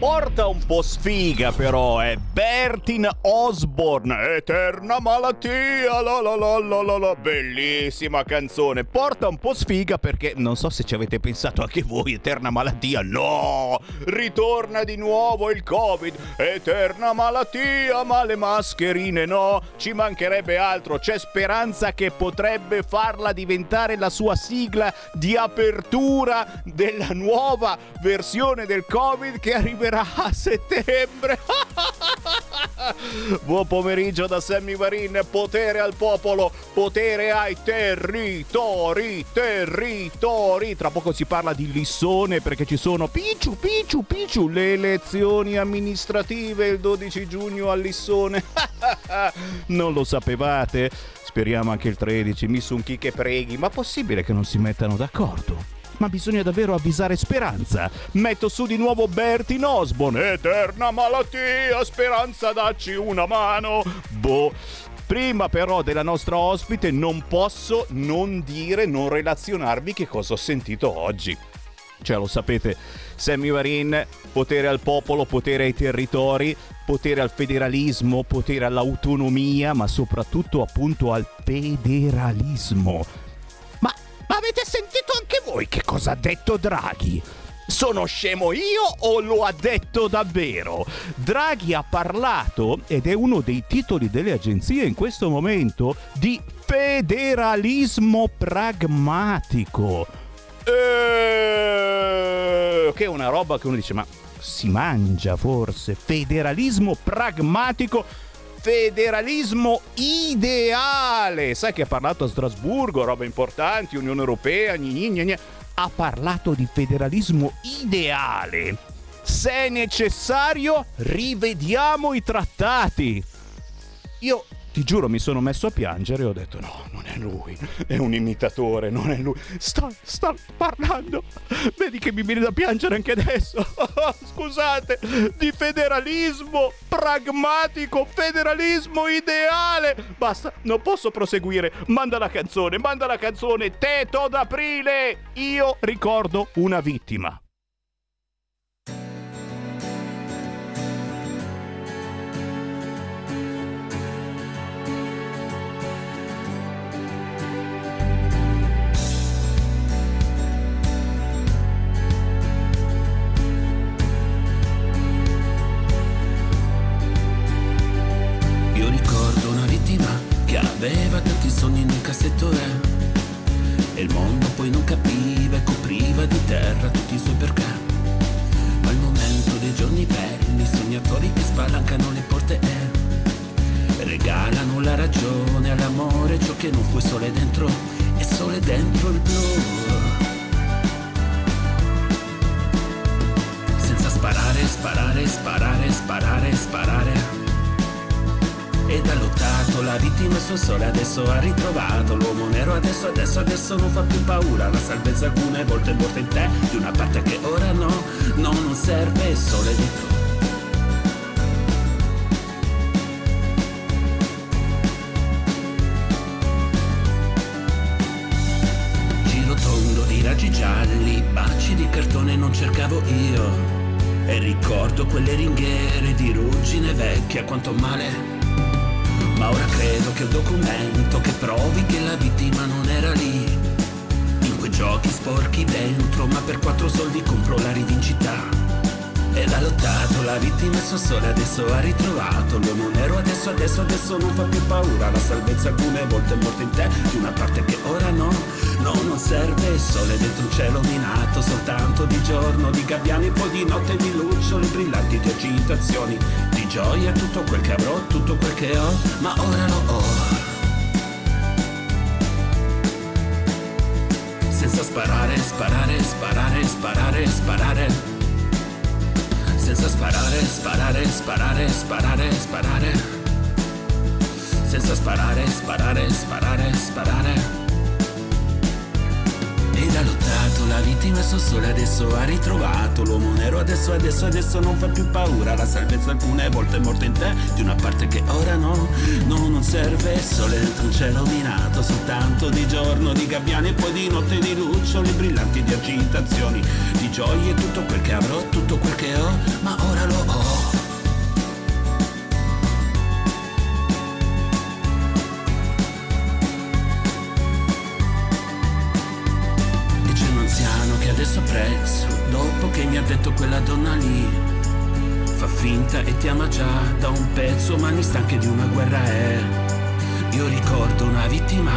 Porta un po' sfiga però, è Bertin Osborne, Eterna malattia, la la la la la la, bellissima canzone. Porta un po' sfiga perché non so se ci avete pensato anche voi, Eterna malattia, no! Ritorna di nuovo il Covid, Eterna malattia, ma le mascherine no, ci mancherebbe altro, c'è speranza che potrebbe farla diventare la sua sigla di apertura della nuova versione del Covid che arriverà arriverà a settembre. Buon pomeriggio da Sammy Varin, potere al popolo, potere ai territori, territori. Tra poco si parla di Lissone perché ci sono picciu, picciu, picciu, le elezioni amministrative il 12 giugno a Lissone. non lo sapevate? Speriamo anche il 13, mi son chi che preghi, ma possibile che non si mettano d'accordo? Ma bisogna davvero avvisare Speranza. Metto su di nuovo Bertin Osborne. Eterna malattia, Speranza, dacci una mano. Boh. Prima però della nostra ospite non posso non dire, non relazionarvi che cosa ho sentito oggi. Cioè, lo sapete, Sammy Varin, potere al popolo, potere ai territori, potere al federalismo, potere all'autonomia, ma soprattutto appunto al federalismo. Ma avete sentito anche voi che cosa ha detto Draghi? Sono scemo io o lo ha detto davvero? Draghi ha parlato, ed è uno dei titoli delle agenzie in questo momento, di federalismo pragmatico. Eeeh, che è una roba che uno dice, ma si mangia forse? Federalismo pragmatico federalismo ideale. Sai che ha parlato a Strasburgo, robe importanti, Unione Europea, gni, gni. ha parlato di federalismo ideale. Se è necessario, rivediamo i trattati. Io ti giuro mi sono messo a piangere e ho detto no, non è lui, è un imitatore, non è lui. Sta, sta parlando, vedi che mi viene da piangere anche adesso. Scusate, di federalismo pragmatico, federalismo ideale. Basta, non posso proseguire. Manda la canzone, manda la canzone, Teto d'aprile. Io ricordo una vittima. Parte che ora no no non serve sole dietro Giro tondo di raggi gialli baci di cartone non cercavo io. E ricordo quelle ringhiere di ruggine vecchia quanto male. Ma ora credo che il documento che provi che la vittima non era lì. Giochi sporchi dentro, ma per quattro soldi compro la rivincita. Ed ha lottato la vittima il suo sole adesso ha ritrovato. L'uomo nero adesso adesso adesso non fa più paura. La salvezza alcune volte è morta in te Di una parte che ora no. No non serve il sole dentro un cielo minato Soltanto di giorno di gabbiani Poi di notte di lucciole brillanti di agitazioni. Di gioia tutto quel che avrò Tutto quel che ho Ma ora lo ho parares, parares, parares, parares, parares. Senses parares, parares, parares, parares, parares. Senses parares, parares, parares, parares. Ed ha lottato la vittima e so sole adesso ha ritrovato l'uomo nero. Adesso adesso adesso non fa più paura la salvezza alcune volte è morta in te di una parte che ora no no non serve. Sole dentro un cielo minato soltanto di giorno di gabbiani e poi di notte di luccioli brillanti di agitazioni di gioie tutto quel che avrò tutto quel che ho ma ora lo ho adesso apprezzo dopo che mi ha detto quella donna lì. Fa finta e ti ama già da un pezzo, ma mi stanche di una guerra è. Io ricordo una vittima.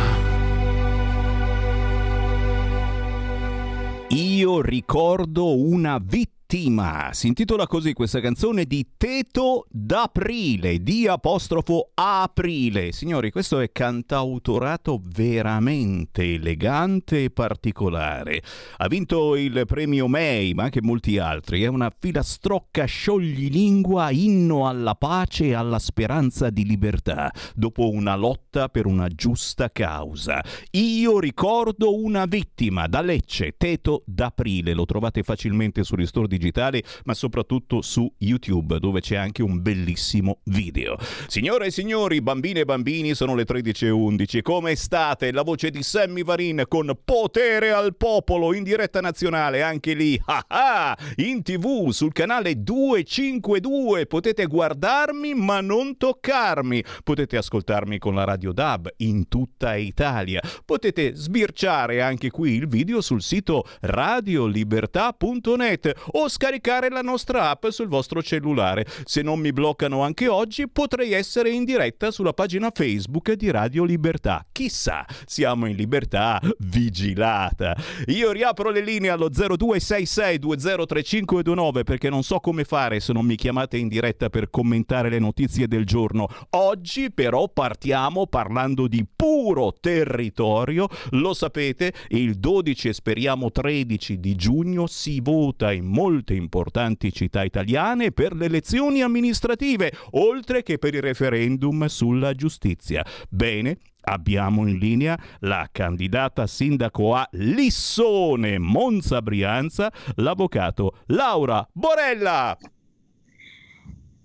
Io ricordo una vittima Fatima. Si intitola così questa canzone di Teto d'Aprile, di apostrofo Aprile. Signori, questo è cantautorato veramente elegante e particolare. Ha vinto il premio May, ma anche molti altri. È una filastrocca scioglilingua, inno alla pace e alla speranza di libertà, dopo una lotta per una giusta causa. Io ricordo una vittima, da Lecce, Teto d'Aprile. Lo trovate facilmente sugli store di digitali, ma soprattutto su YouTube, dove c'è anche un bellissimo video. Signore e signori, bambine e bambini, sono le 13.11. Come state? La voce di Sammy Varin con Potere al Popolo in diretta nazionale, anche lì, ah ah, in tv sul canale 252. Potete guardarmi ma non toccarmi. Potete ascoltarmi con la radio DAB in tutta Italia. Potete sbirciare anche qui il video sul sito radiolibertà.net o scaricare la nostra app sul vostro cellulare. Se non mi bloccano anche oggi, potrei essere in diretta sulla pagina Facebook di Radio Libertà. Chissà, siamo in libertà vigilata. Io riapro le linee allo 0266203529 perché non so come fare se non mi chiamate in diretta per commentare le notizie del giorno. Oggi però partiamo parlando di puro territorio. Lo sapete, il 12 e speriamo 13 di giugno si vota in molti molte importanti città italiane per le elezioni amministrative, oltre che per il referendum sulla giustizia. Bene, Abbiamo in linea la candidata sindaco a Lissone, Monza Brianza, l'avvocato Laura Borella.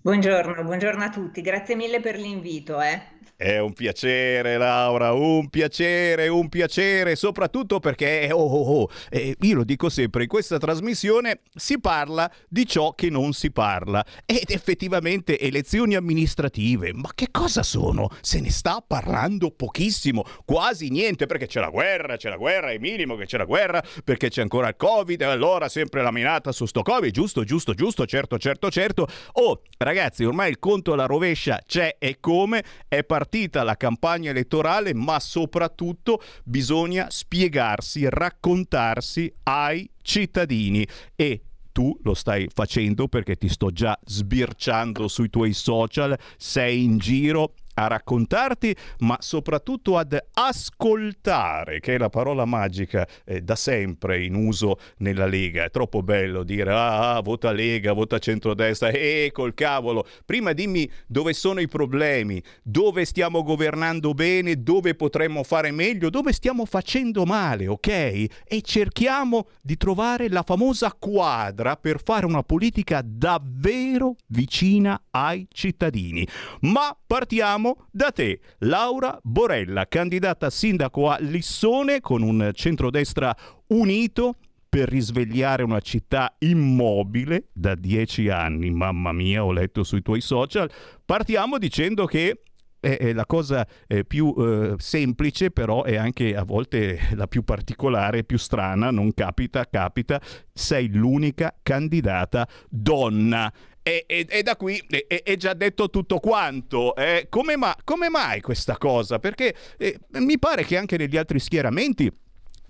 Buongiorno, buongiorno a tutti, grazie mille per l'invito. Eh. È un piacere, Laura, un piacere, un piacere, soprattutto perché, oh, oh, oh, eh, io lo dico sempre, in questa trasmissione si parla di ciò che non si parla. Ed effettivamente elezioni amministrative, ma che cosa sono? Se ne sta parlando pochissimo, quasi niente, perché c'è la guerra, c'è la guerra, è minimo che c'è la guerra, perché c'è ancora il Covid, allora sempre la minata su sto Covid, giusto, giusto, giusto, certo, certo, certo. Oh, ragazzi, ormai il conto alla rovescia c'è e come è partito partita la campagna elettorale, ma soprattutto bisogna spiegarsi, raccontarsi ai cittadini. E tu lo stai facendo perché ti sto già sbirciando sui tuoi social, sei in giro a raccontarti, ma soprattutto ad ascoltare, che è la parola magica eh, da sempre in uso nella Lega. È troppo bello dire ah, ah vota Lega, vota centrodestra, e col cavolo. Prima dimmi dove sono i problemi, dove stiamo governando bene, dove potremmo fare meglio, dove stiamo facendo male, ok? E cerchiamo di trovare la famosa quadra per fare una politica davvero vicina ai cittadini. Ma partiamo Partiamo da te, Laura Borella, candidata sindaco a Lissone con un centrodestra unito per risvegliare una città immobile da dieci anni. Mamma mia, ho letto sui tuoi social. Partiamo dicendo che è, la cosa eh, più eh, semplice, però è anche a volte la più particolare, più strana, non capita, capita, sei l'unica candidata donna. E, e, e da qui è già detto tutto quanto. Eh, come, ma, come, mai questa cosa? Perché eh, mi pare che anche negli altri schieramenti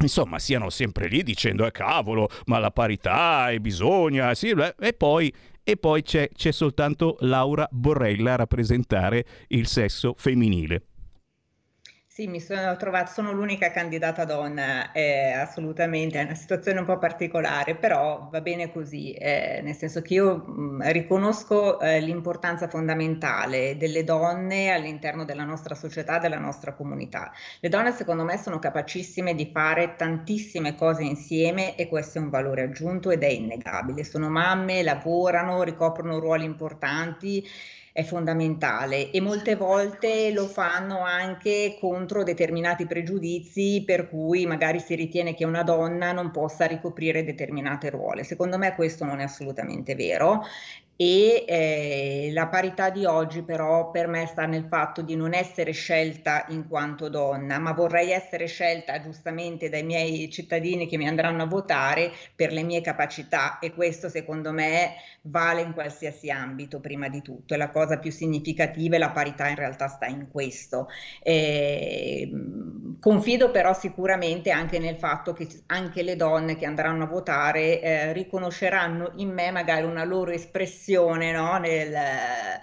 insomma siano sempre lì dicendo eh cavolo ma la parità e bisogna sì, e poi e poi c'è, c'è soltanto Laura Borrella a rappresentare il sesso femminile. Sì, mi sono trovata, sono l'unica candidata donna, eh, assolutamente, è una situazione un po' particolare, però va bene così, eh, nel senso che io mh, riconosco eh, l'importanza fondamentale delle donne all'interno della nostra società, della nostra comunità. Le donne secondo me sono capacissime di fare tantissime cose insieme e questo è un valore aggiunto ed è innegabile. Sono mamme, lavorano, ricoprono ruoli importanti è fondamentale e molte volte lo fanno anche contro determinati pregiudizi per cui magari si ritiene che una donna non possa ricoprire determinate ruole. Secondo me questo non è assolutamente vero e eh, la parità di oggi però per me sta nel fatto di non essere scelta in quanto donna, ma vorrei essere scelta giustamente dai miei cittadini che mi andranno a votare per le mie capacità e questo secondo me vale in qualsiasi ambito prima di tutto, è la cosa più significativa e la parità in realtà sta in questo. Eh, confido però sicuramente anche nel fatto che anche le donne che andranno a votare eh, riconosceranno in me magari una loro espressione passione no? Nel,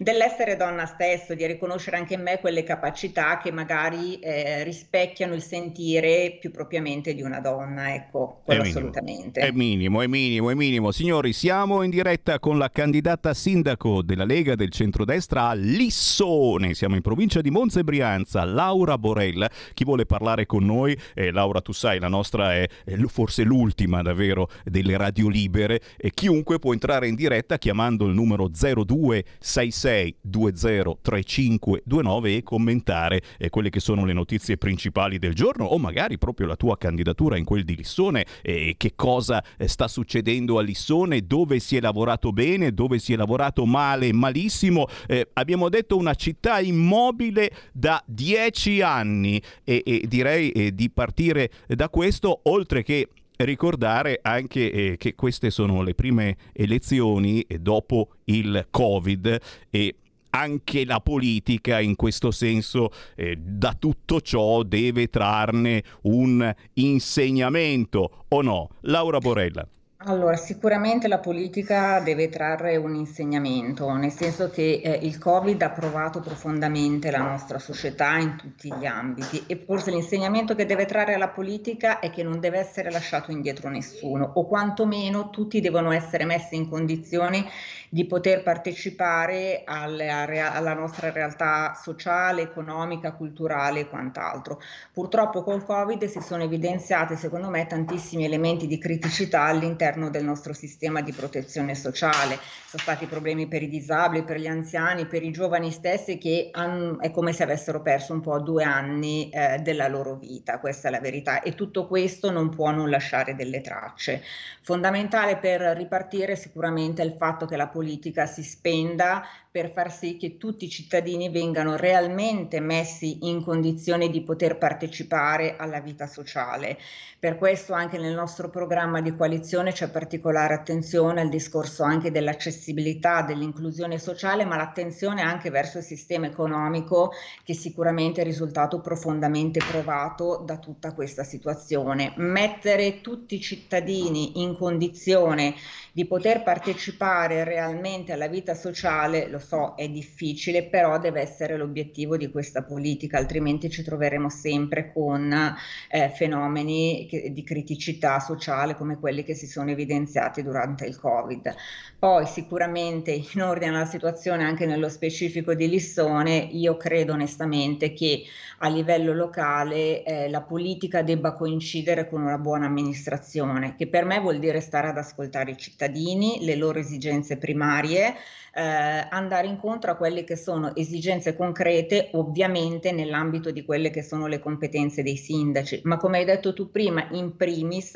dell'essere donna stesso, di riconoscere anche in me quelle capacità che magari eh, rispecchiano il sentire più propriamente di una donna, ecco, quello è assolutamente. È minimo, è minimo, è minimo. Signori, siamo in diretta con la candidata sindaco della Lega del centrodestra a Lissone, siamo in provincia di Monza e Brianza, Laura Borella. Chi vuole parlare con noi, eh, Laura tu sai, la nostra è, è forse l'ultima davvero delle radio libere e chiunque può entrare in diretta chiamando il numero 0266 20 3529 e commentare eh, quelle che sono le notizie principali del giorno o magari proprio la tua candidatura in quel di Lissone e che cosa eh, sta succedendo a Lissone, dove si è lavorato bene, dove si è lavorato male, malissimo. Eh, abbiamo detto una città immobile da dieci anni e, e direi eh, di partire da questo oltre che ricordare anche eh, che queste sono le prime elezioni dopo il Covid e anche la politica in questo senso eh, da tutto ciò deve trarne un insegnamento o no? Laura Borella. Allora, sicuramente la politica deve trarre un insegnamento, nel senso che eh, il Covid ha provato profondamente la nostra società in tutti gli ambiti e forse l'insegnamento che deve trarre la politica è che non deve essere lasciato indietro nessuno o quantomeno tutti devono essere messi in condizioni di poter partecipare alla, alla nostra realtà sociale, economica, culturale e quant'altro. Purtroppo col Covid si sono evidenziati, secondo me, tantissimi elementi di criticità all'interno del nostro sistema di protezione sociale. Sono stati problemi per i disabili, per gli anziani, per i giovani stessi che hanno, è come se avessero perso un po' due anni eh, della loro vita, questa è la verità e tutto questo non può non lasciare delle tracce. Fondamentale per ripartire sicuramente è il fatto che la politica si spenda per far sì che tutti i cittadini vengano realmente messi in condizione di poter partecipare alla vita sociale. Per questo anche nel nostro programma di coalizione c'è particolare attenzione al discorso anche dell'accessibilità, dell'inclusione sociale, ma l'attenzione anche verso il sistema economico che sicuramente è risultato profondamente provato da tutta questa situazione. Mettere tutti i cittadini in condizione di poter partecipare realmente alla vita sociale, lo so, è difficile, però deve essere l'obiettivo di questa politica, altrimenti ci troveremo sempre con eh, fenomeni che, di criticità sociale come quelli che si sono evidenziati durante il Covid. Poi sicuramente in ordine alla situazione anche nello specifico di Lissone, io credo onestamente che a livello locale eh, la politica debba coincidere con una buona amministrazione, che per me vuol dire stare ad ascoltare i cittadini, le loro esigenze primarie, eh, andare incontro a quelle che sono esigenze concrete, ovviamente nell'ambito di quelle che sono le competenze dei sindaci, ma come hai detto tu prima, in primis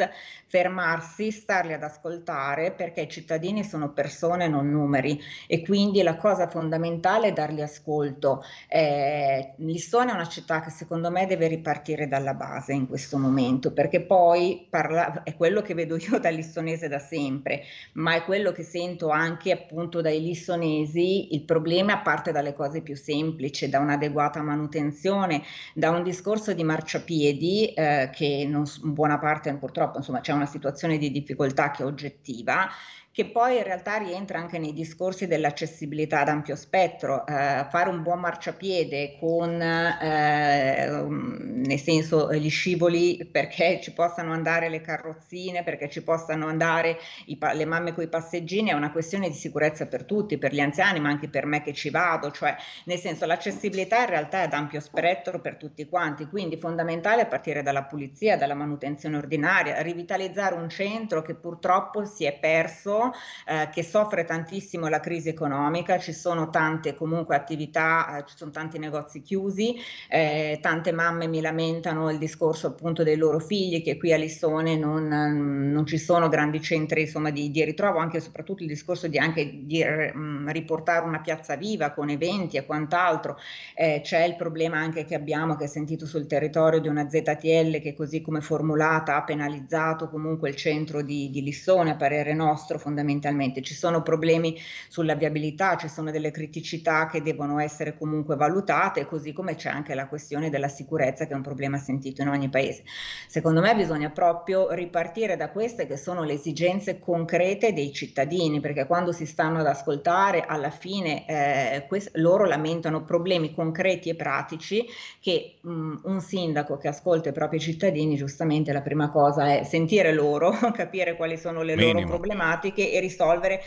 fermarsi, starli ad ascoltare perché i cittadini sono persone, non numeri e quindi la cosa fondamentale è dargli ascolto. Eh, Lissone è una città che secondo me deve ripartire dalla base in questo momento perché poi parla, è quello che vedo io da lissonese da sempre, ma è quello che sento anche appunto dai lissonesi il problema parte dalle cose più semplici, da un'adeguata manutenzione, da un discorso di marciapiedi eh, che non, in buona parte purtroppo insomma c'è una situazione di difficoltà che è oggettiva che poi in realtà rientra anche nei discorsi dell'accessibilità ad ampio spettro. Eh, fare un buon marciapiede con, eh, nel senso, gli scivoli perché ci possano andare le carrozzine, perché ci possano andare i, le mamme con i passeggini, è una questione di sicurezza per tutti, per gli anziani, ma anche per me che ci vado, cioè nel senso l'accessibilità in realtà è ad ampio spettro per tutti quanti, quindi fondamentale partire dalla pulizia, dalla manutenzione ordinaria, rivitalizzare un centro che purtroppo si è perso eh, che soffre tantissimo la crisi economica, ci sono tante comunque attività, eh, ci sono tanti negozi chiusi, eh, tante mamme mi lamentano il discorso appunto dei loro figli che qui a Lissone non, non ci sono grandi centri insomma, di, di, ritrovo, anche e soprattutto il discorso di, anche di mh, mm, riportare una piazza viva con eventi e quant'altro, eh, c'è il problema anche che abbiamo, che è sentito sul territorio di una ZTL che così come formulata ha penalizzato comunque il centro di, di Lissone, a parere nostro fondamentalmente fondamentalmente. Ci sono problemi sulla viabilità, ci sono delle criticità che devono essere comunque valutate, così come c'è anche la questione della sicurezza che è un problema sentito in ogni paese. Secondo me bisogna proprio ripartire da queste che sono le esigenze concrete dei cittadini, perché quando si stanno ad ascoltare alla fine eh, quest- loro lamentano problemi concreti e pratici che mh, un sindaco che ascolta i propri cittadini giustamente la prima cosa è sentire loro, capire quali sono le Minimo. loro problematiche e risolvere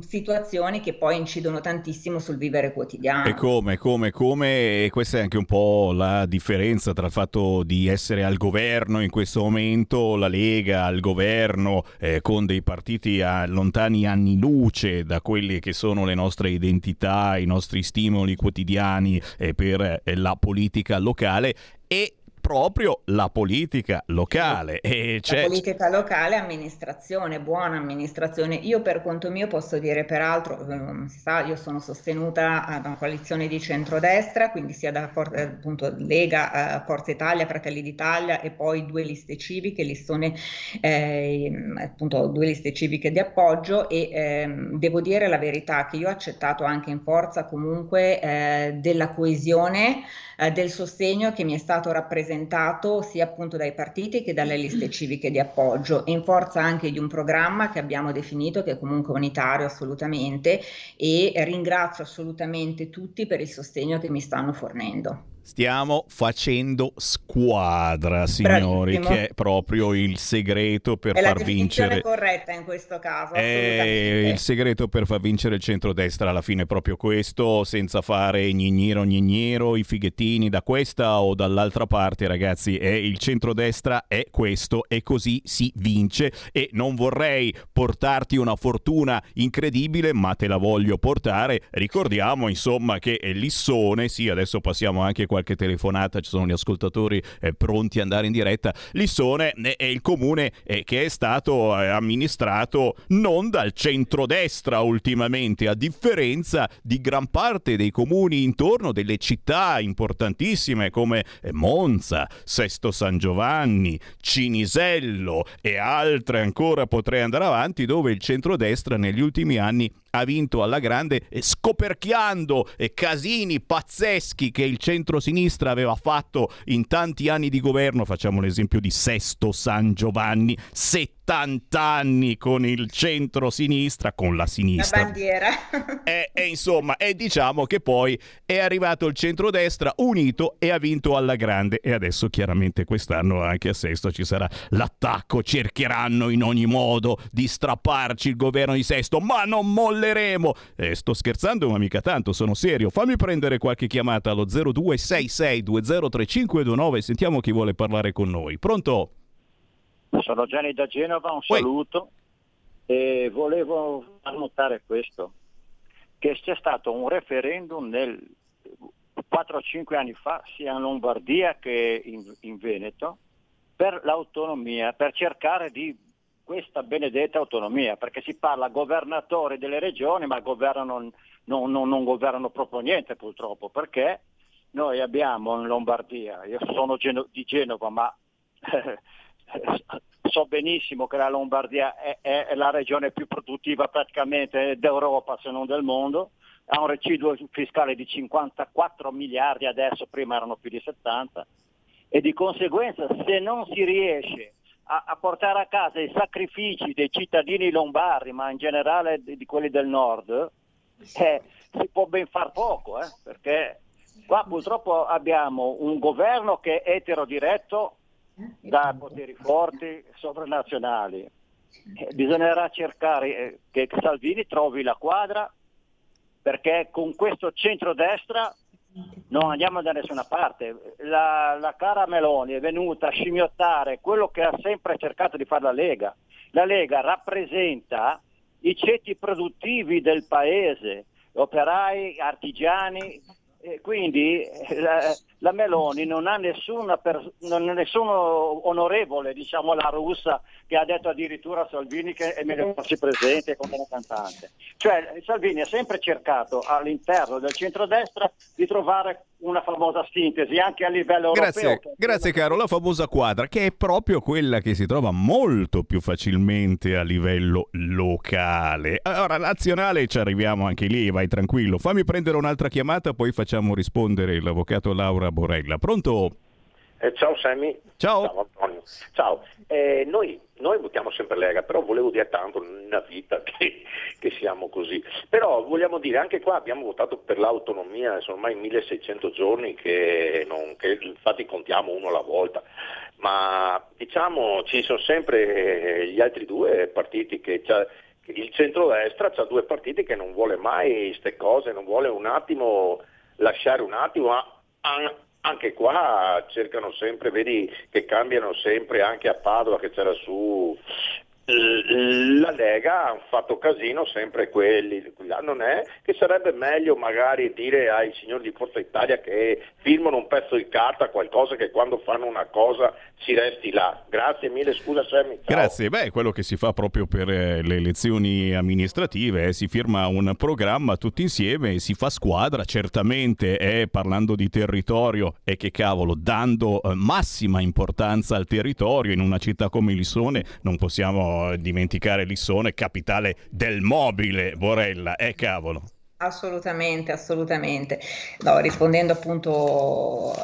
situazioni che poi incidono tantissimo sul vivere quotidiano. E come, come, come, e questa è anche un po' la differenza tra il fatto di essere al governo in questo momento, la Lega al governo eh, con dei partiti a lontani anni luce da quelle che sono le nostre identità, i nostri stimoli quotidiani eh, per eh, la politica locale e proprio la politica locale. E la politica locale, amministrazione, buona amministrazione. Io per conto mio posso dire, peraltro, ehm, si sa, io sono sostenuta da una coalizione di centrodestra, quindi sia da appunto, Lega, Forza Italia, Fratelli d'Italia e poi due liste civiche, listone, eh, appunto due liste civiche di appoggio e eh, devo dire la verità che io ho accettato anche in forza comunque eh, della coesione, eh, del sostegno che mi è stato rappresentato rappresentato sia appunto dai partiti che dalle liste civiche di appoggio, in forza anche di un programma che abbiamo definito che è comunque unitario assolutamente e ringrazio assolutamente tutti per il sostegno che mi stanno fornendo. Stiamo facendo squadra, signori, Bravissimo. che è proprio il segreto per è far vincere. È corretta in questo caso. È il segreto per far vincere il centrodestra alla fine è proprio questo, senza fare gnignero gnignero, i fighettini da questa o dall'altra parte, ragazzi. È il centrodestra è questo e così si vince. E non vorrei portarti una fortuna incredibile, ma te la voglio portare. Ricordiamo, insomma, che Lissone, sì, adesso passiamo anche qua qualche telefonata, ci sono gli ascoltatori eh, pronti ad andare in diretta. Lissone è il comune eh, che è stato eh, amministrato non dal centrodestra ultimamente, a differenza di gran parte dei comuni intorno, delle città importantissime come eh, Monza, Sesto San Giovanni, Cinisello e altre ancora potrei andare avanti, dove il centrodestra negli ultimi anni ha vinto alla grande eh, scoperchiando eh, casini pazzeschi che il centro-sinistra aveva fatto in tanti anni di governo. Facciamo l'esempio di Sesto San Giovanni, 70 anni con il centro-sinistra, con la sinistra. La bandiera. e, e insomma, e diciamo che poi è arrivato il centro-destra unito e ha vinto alla grande. E adesso chiaramente quest'anno anche a Sesto ci sarà l'attacco. Cercheranno in ogni modo di strapparci il governo di Sesto, ma non molleremo. Eh, sto scherzando, ma mica tanto, sono serio. Fammi prendere qualche chiamata allo 0266203529 e sentiamo chi vuole parlare con noi. Pronto? Sono Gianni da Genova, un saluto. E volevo annotare questo, che c'è stato un referendum nel 4-5 anni fa sia in Lombardia che in, in Veneto per l'autonomia, per cercare di questa benedetta autonomia, perché si parla governatori delle regioni, ma governano, non, non, non, governano proprio niente purtroppo, perché noi abbiamo in Lombardia, io sono Geno- di Genova, ma eh, so benissimo che la Lombardia è, è, la regione più produttiva praticamente d'Europa, se non del mondo, ha un residuo fiscale di 54 miliardi adesso, prima erano più di 70, e di conseguenza se non si riesce a, a, portare a casa i sacrifici dei cittadini lombardi, ma in generale di, di quelli del nord, eh, si può ben far poco, eh, perché qua purtroppo abbiamo un governo che è eterodiretto da poteri forti sovranazionali. Eh, bisognerà cercare eh, che Salvini trovi la quadra perché con questo centrodestra non andiamo da nessuna parte. La, la, cara Meloni è venuta a scimmiottare quello che ha sempre cercato di fare la Lega. La Lega rappresenta i ceti produttivi del paese, operai, artigiani, quindi eh, la, la, Meloni non ha, per, non ha nessuno onorevole, diciamo la russa, che ha detto addirittura a Salvini che è meglio farsi presente come una cantante. Cioè Salvini ha sempre cercato all'interno del centrodestra di trovare una famosa sintesi anche a livello grazie, europeo. Grazie caro, la famosa quadra che è proprio quella che si trova molto più facilmente a livello locale. Allora, nazionale ci arriviamo anche lì, vai tranquillo. Fammi prendere un'altra chiamata, poi facciamo rispondere l'avvocato Laura Borella. Pronto? Eh, ciao Sammy. Ciao. Ciao Antonio. Ciao. Eh, noi, noi, votiamo sempre Lega, però volevo dire tanto nella vita che, che, siamo così. Però vogliamo dire, anche qua abbiamo votato per l'autonomia, sono ormai 1600 giorni che, non, che infatti contiamo uno alla volta. Ma diciamo ci sono sempre gli altri due partiti che il centrodestra ha due partiti che non vuole mai queste cose, non vuole un attimo lasciare un attimo a, a, anche qua cercano sempre, vedi che cambiano sempre, anche a Padova che c'era su la Lega ha fatto casino sempre quelli, non è che sarebbe meglio magari dire ai signori di Forza Italia che firmano un pezzo di carta, qualcosa che quando fanno una cosa si resti là. Grazie mille, scusa Sammy. Ciao. Grazie, beh, quello che si fa proprio per eh, le elezioni amministrative, eh, si firma un programma tutti insieme e si fa squadra, certamente eh, parlando di territorio e che cavolo, dando eh, massima importanza al territorio in una città come Lissone non possiamo dimenticare Lissone, capitale del mobile, Borella, eh cavolo. Assolutamente, assolutamente. No, rispondendo appunto eh,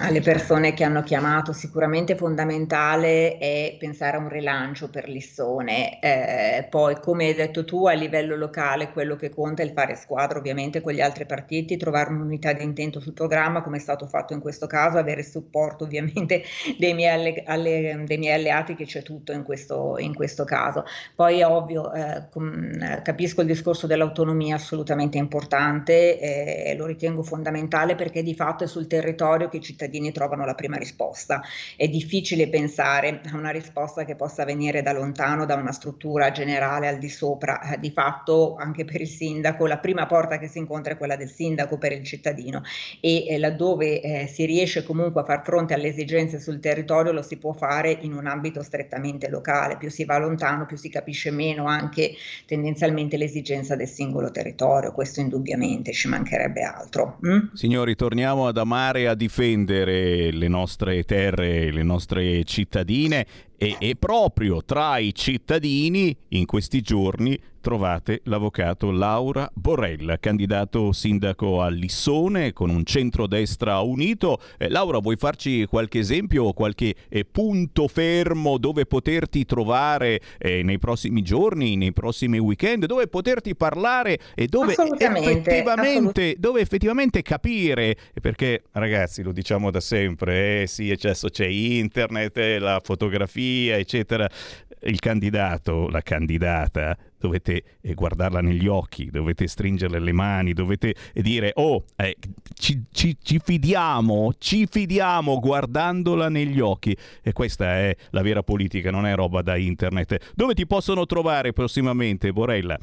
alle persone che hanno chiamato, sicuramente fondamentale è pensare a un rilancio per Lissone. Eh, poi, come hai detto tu, a livello locale quello che conta è il fare squadra ovviamente con gli altri partiti, trovare un'unità di intento sul programma, come è stato fatto in questo caso, avere supporto ovviamente dei miei, alle, alle, dei miei alleati, che c'è tutto in questo, in questo caso. Poi è ovvio, eh, com, capisco il discorso dell'autonomia assolutamente assolutamente importante e lo ritengo fondamentale perché di fatto è sul territorio che i cittadini trovano la prima risposta. È difficile pensare a una risposta che possa venire da lontano, da una struttura generale al di sopra. Eh, di fatto anche per il sindaco la prima porta che si incontra è quella del sindaco per il cittadino e eh, laddove eh, si riesce comunque a far fronte alle esigenze sul territorio lo si può fare in un ambito strettamente locale. Più si va lontano più si capisce meno anche tendenzialmente l'esigenza del singolo territorio territorio, questo indubbiamente ci mancherebbe altro. Mm? Signori, torniamo ad amare e a difendere le nostre terre, le nostre cittadine e, e, proprio tra i cittadini in questi giorni trovate l'avvocato Laura Borrella, candidato sindaco a Lissone con un centrodestra unito. Eh, Laura, vuoi farci qualche esempio, qualche eh, punto fermo dove poterti trovare eh, nei prossimi giorni, nei prossimi weekend, dove poterti parlare e dove effettivamente, dove effettivamente capire? Perché ragazzi, lo diciamo da sempre, eh, sì, c'è internet, la fotografia via, eccetera, il candidato, la candidata, dovete eh, guardarla negli occhi, dovete stringerle le mani, dovete dire, oh, eh, ci, ci, ci, fidiamo, ci fidiamo guardandola negli occhi. E questa è la vera politica, non è roba da internet. Dove ti possono trovare prossimamente, Borella?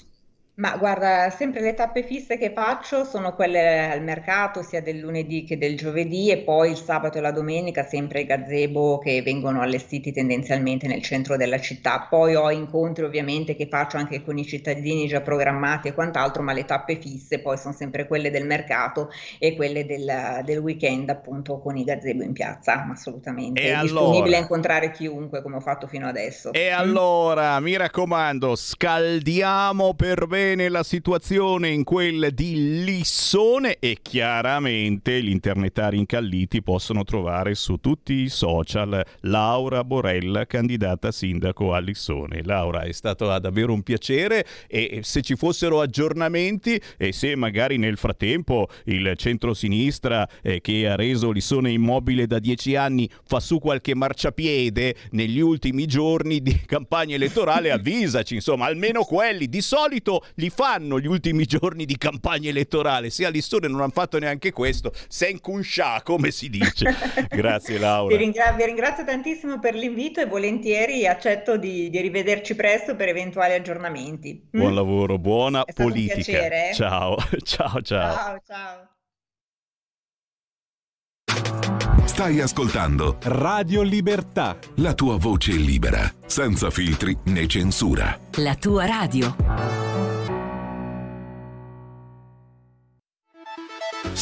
Ma guarda, sempre le tappe fisse che faccio sono quelle al mercato, sia del lunedì che del giovedì, e poi il sabato e la domenica sempre i gazebo che vengono allestiti tendenzialmente nel centro della città. Poi ho incontri ovviamente che faccio anche con i cittadini già programmati e quant'altro, ma le tappe fisse poi sono sempre quelle del mercato e quelle del, del weekend appunto con i gazebo in piazza, assolutamente. E È allora... disponibile a incontrare chiunque come ho fatto fino adesso. E allora, mi raccomando, scaldiamo per bene bene la situazione in quel di Lissone e chiaramente gli internetari incalliti possono trovare su tutti i social Laura Borella, candidata sindaco a Lissone. Laura, è stato davvero un piacere e se ci fossero aggiornamenti e se magari nel frattempo il centro-sinistra eh, che ha reso Lissone immobile da dieci anni fa su qualche marciapiede negli ultimi giorni di campagna elettorale, avvisaci, insomma, almeno quelli di solito li fanno gli ultimi giorni di campagna elettorale. Se a Lissone non hanno fatto neanche questo, sen kunsha, come si dice. Grazie Laura. Vi, ringra- vi, ringrazio tantissimo per l'invito e volentieri accetto di, di rivederci presto per eventuali aggiornamenti. Buon mm? lavoro, buona È politica. Piacere? Ciao, ciao, ciao. Ciao, ciao. Stai ascoltando Radio Libertà. La tua voce libera, senza filtri né censura. La tua radio.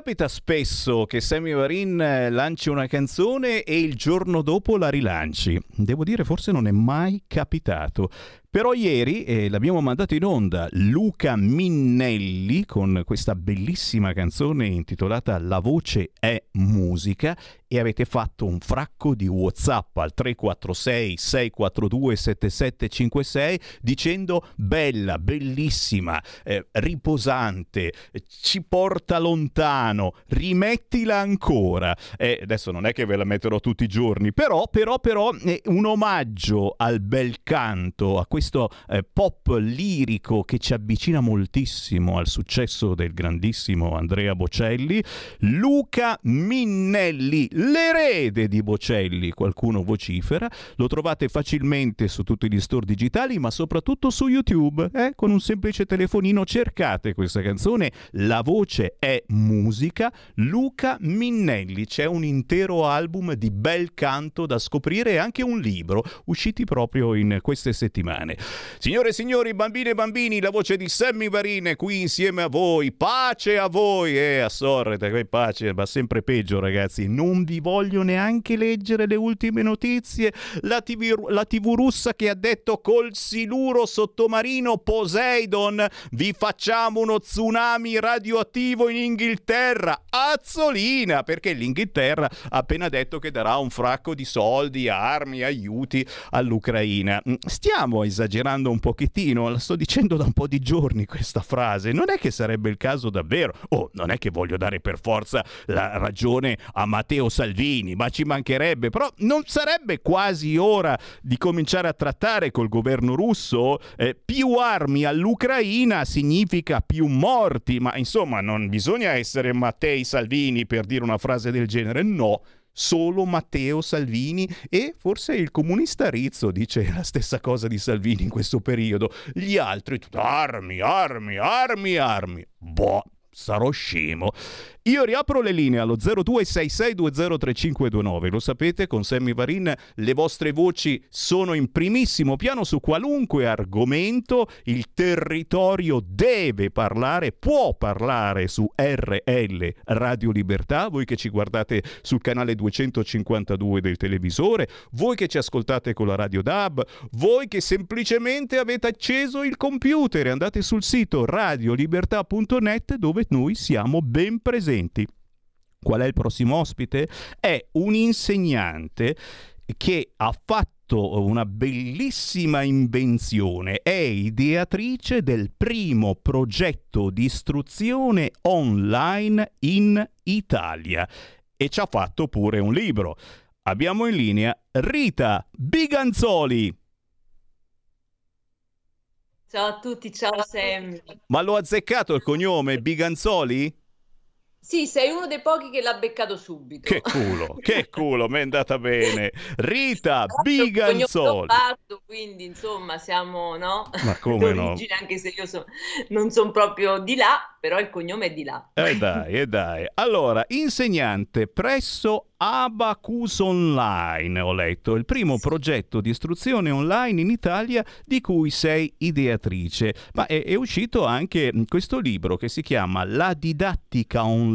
Capita spesso che Sammy Varin eh, lanci una canzone e il giorno dopo la rilanci. Devo dire, forse non è mai capitato. Però ieri eh, l'abbiamo mandato in onda Luca Minnelli con questa bellissima canzone intitolata La voce è musica e avete fatto un fracco di WhatsApp al 346 642 7756 dicendo bella, bellissima, eh, riposante, ci porta lontano, rimettila ancora. Eh, adesso non è che ve la metterò tutti i giorni, però, però, però è un omaggio al bel canto, a questo eh, pop lirico che ci avvicina moltissimo al successo del grandissimo Andrea Bocelli, Luca Minnelli l'erede di Bocelli, qualcuno vocifera, lo trovate facilmente su tutti gli store digitali, ma soprattutto su YouTube, eh? con un semplice telefonino cercate questa canzone, la voce è musica, Luca Minnelli, c'è un intero album di bel canto da scoprire e anche un libro, usciti proprio in queste settimane. Signore e signori, bambine e bambini, la voce di Sammy Varine qui insieme a voi, pace a voi, e eh, a sorrete, pace, ma sempre peggio ragazzi, non vi voglio neanche leggere le ultime notizie. La TV, la TV russa che ha detto col siluro sottomarino Poseidon vi facciamo uno tsunami radioattivo in Inghilterra. Azzolina, perché l'Inghilterra ha appena detto che darà un fracco di soldi, armi, aiuti all'Ucraina. Mm, stiamo esagerando un pochettino, la sto dicendo da un po' di giorni questa frase. Non è che sarebbe il caso davvero. Oh, non è che voglio dare per forza la ragione a Matteo Salvini, ma ci mancherebbe. Però non sarebbe quasi ora di cominciare a trattare col governo russo? Eh, più armi all'Ucraina significa più morti, ma insomma non bisogna essere Mattei Salvini per dire una frase del genere, no solo Matteo Salvini e forse il comunista Rizzo dice la stessa cosa di Salvini in questo periodo. Gli altri, armi, armi, armi, armi. Boh, sarò scemo. Io riapro le linee allo 0266203529. Lo sapete, con Sammy Varin le vostre voci sono in primissimo piano su qualunque argomento. Il territorio deve parlare, può parlare su RL Radio Libertà. Voi che ci guardate sul canale 252 del televisore, voi che ci ascoltate con la Radio DAB, voi che semplicemente avete acceso il computer e andate sul sito radiolibertà.net dove noi siamo ben presenti presenti. Qual è il prossimo ospite? È un insegnante che ha fatto una bellissima invenzione, è ideatrice del primo progetto di istruzione online in Italia e ci ha fatto pure un libro. Abbiamo in linea Rita Biganzoli. Ciao a tutti, ciao Sam. Ma l'ho azzeccato il cognome Biganzoli? Sì, sei uno dei pochi che l'ha beccato subito. Che culo, che culo, mi è andata bene. Rita Biganzoli. Parto, quindi insomma siamo, no? Ma come no? Anche se io so, non sono proprio di là, però il cognome è di là. E eh dai, e eh dai. Allora, insegnante presso Abacus Online, ho letto, il primo progetto di istruzione online in Italia di cui sei ideatrice. Ma è, è, uscito anche questo libro che si chiama La didattica online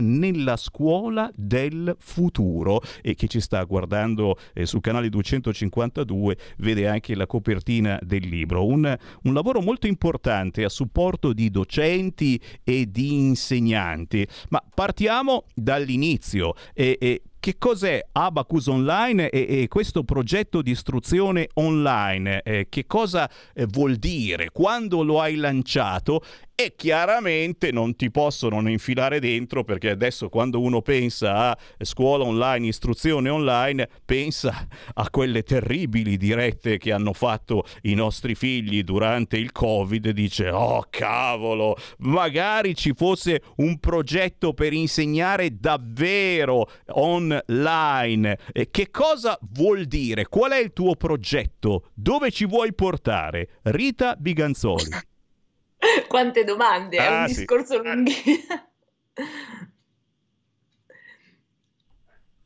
nella scuola del futuro e chi ci sta guardando eh, sul canale 252 vede anche la copertina del libro. Un, un lavoro molto importante a supporto di docenti e di insegnanti. Ma partiamo dall'inizio. E, e che cos'è Abacus Online e, e, questo progetto di istruzione online? Eh, che cosa eh, vuol dire? Quando lo hai lanciato? E chiaramente non ti possono infilare dentro perché adesso quando uno pensa a scuola online, istruzione online, pensa a quelle terribili dirette che hanno fatto i nostri figli durante il Covid. Dice, oh cavolo, magari ci fosse un progetto per insegnare davvero online online. Eh, che cosa vuol dire? Qual è il tuo progetto? Dove ci vuoi portare? Rita Biganzoli. Quante domande, ah, è un sì. discorso lunghissimo.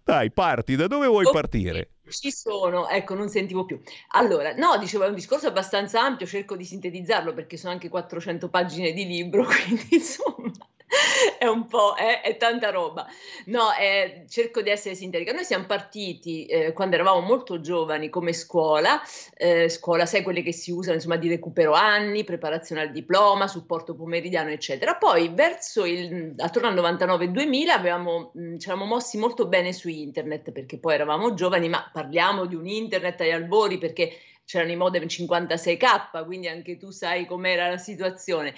Dai, parti, da dove vuoi okay. partire? Ci sono, ecco, non sentivo più. Allora, no, dicevo, è un discorso abbastanza ampio, cerco di sintetizzarlo perché sono anche 400 pagine di libro, quindi insomma è un po', eh, è tanta roba. No, eh, cerco di essere sintetica. Noi siamo partiti eh, quando eravamo molto giovani come scuola, eh, scuola, sai, quelle che si usano, insomma, di recupero anni, preparazione al diploma, supporto pomeridiano, eccetera. Poi, verso il, attorno al 99-2000, avevamo, mh, ci eravamo mossi molto bene su internet, perché poi eravamo giovani, ma parliamo di un internet agli albori, perché c'erano i modem 56k, quindi anche tu sai com'era la situazione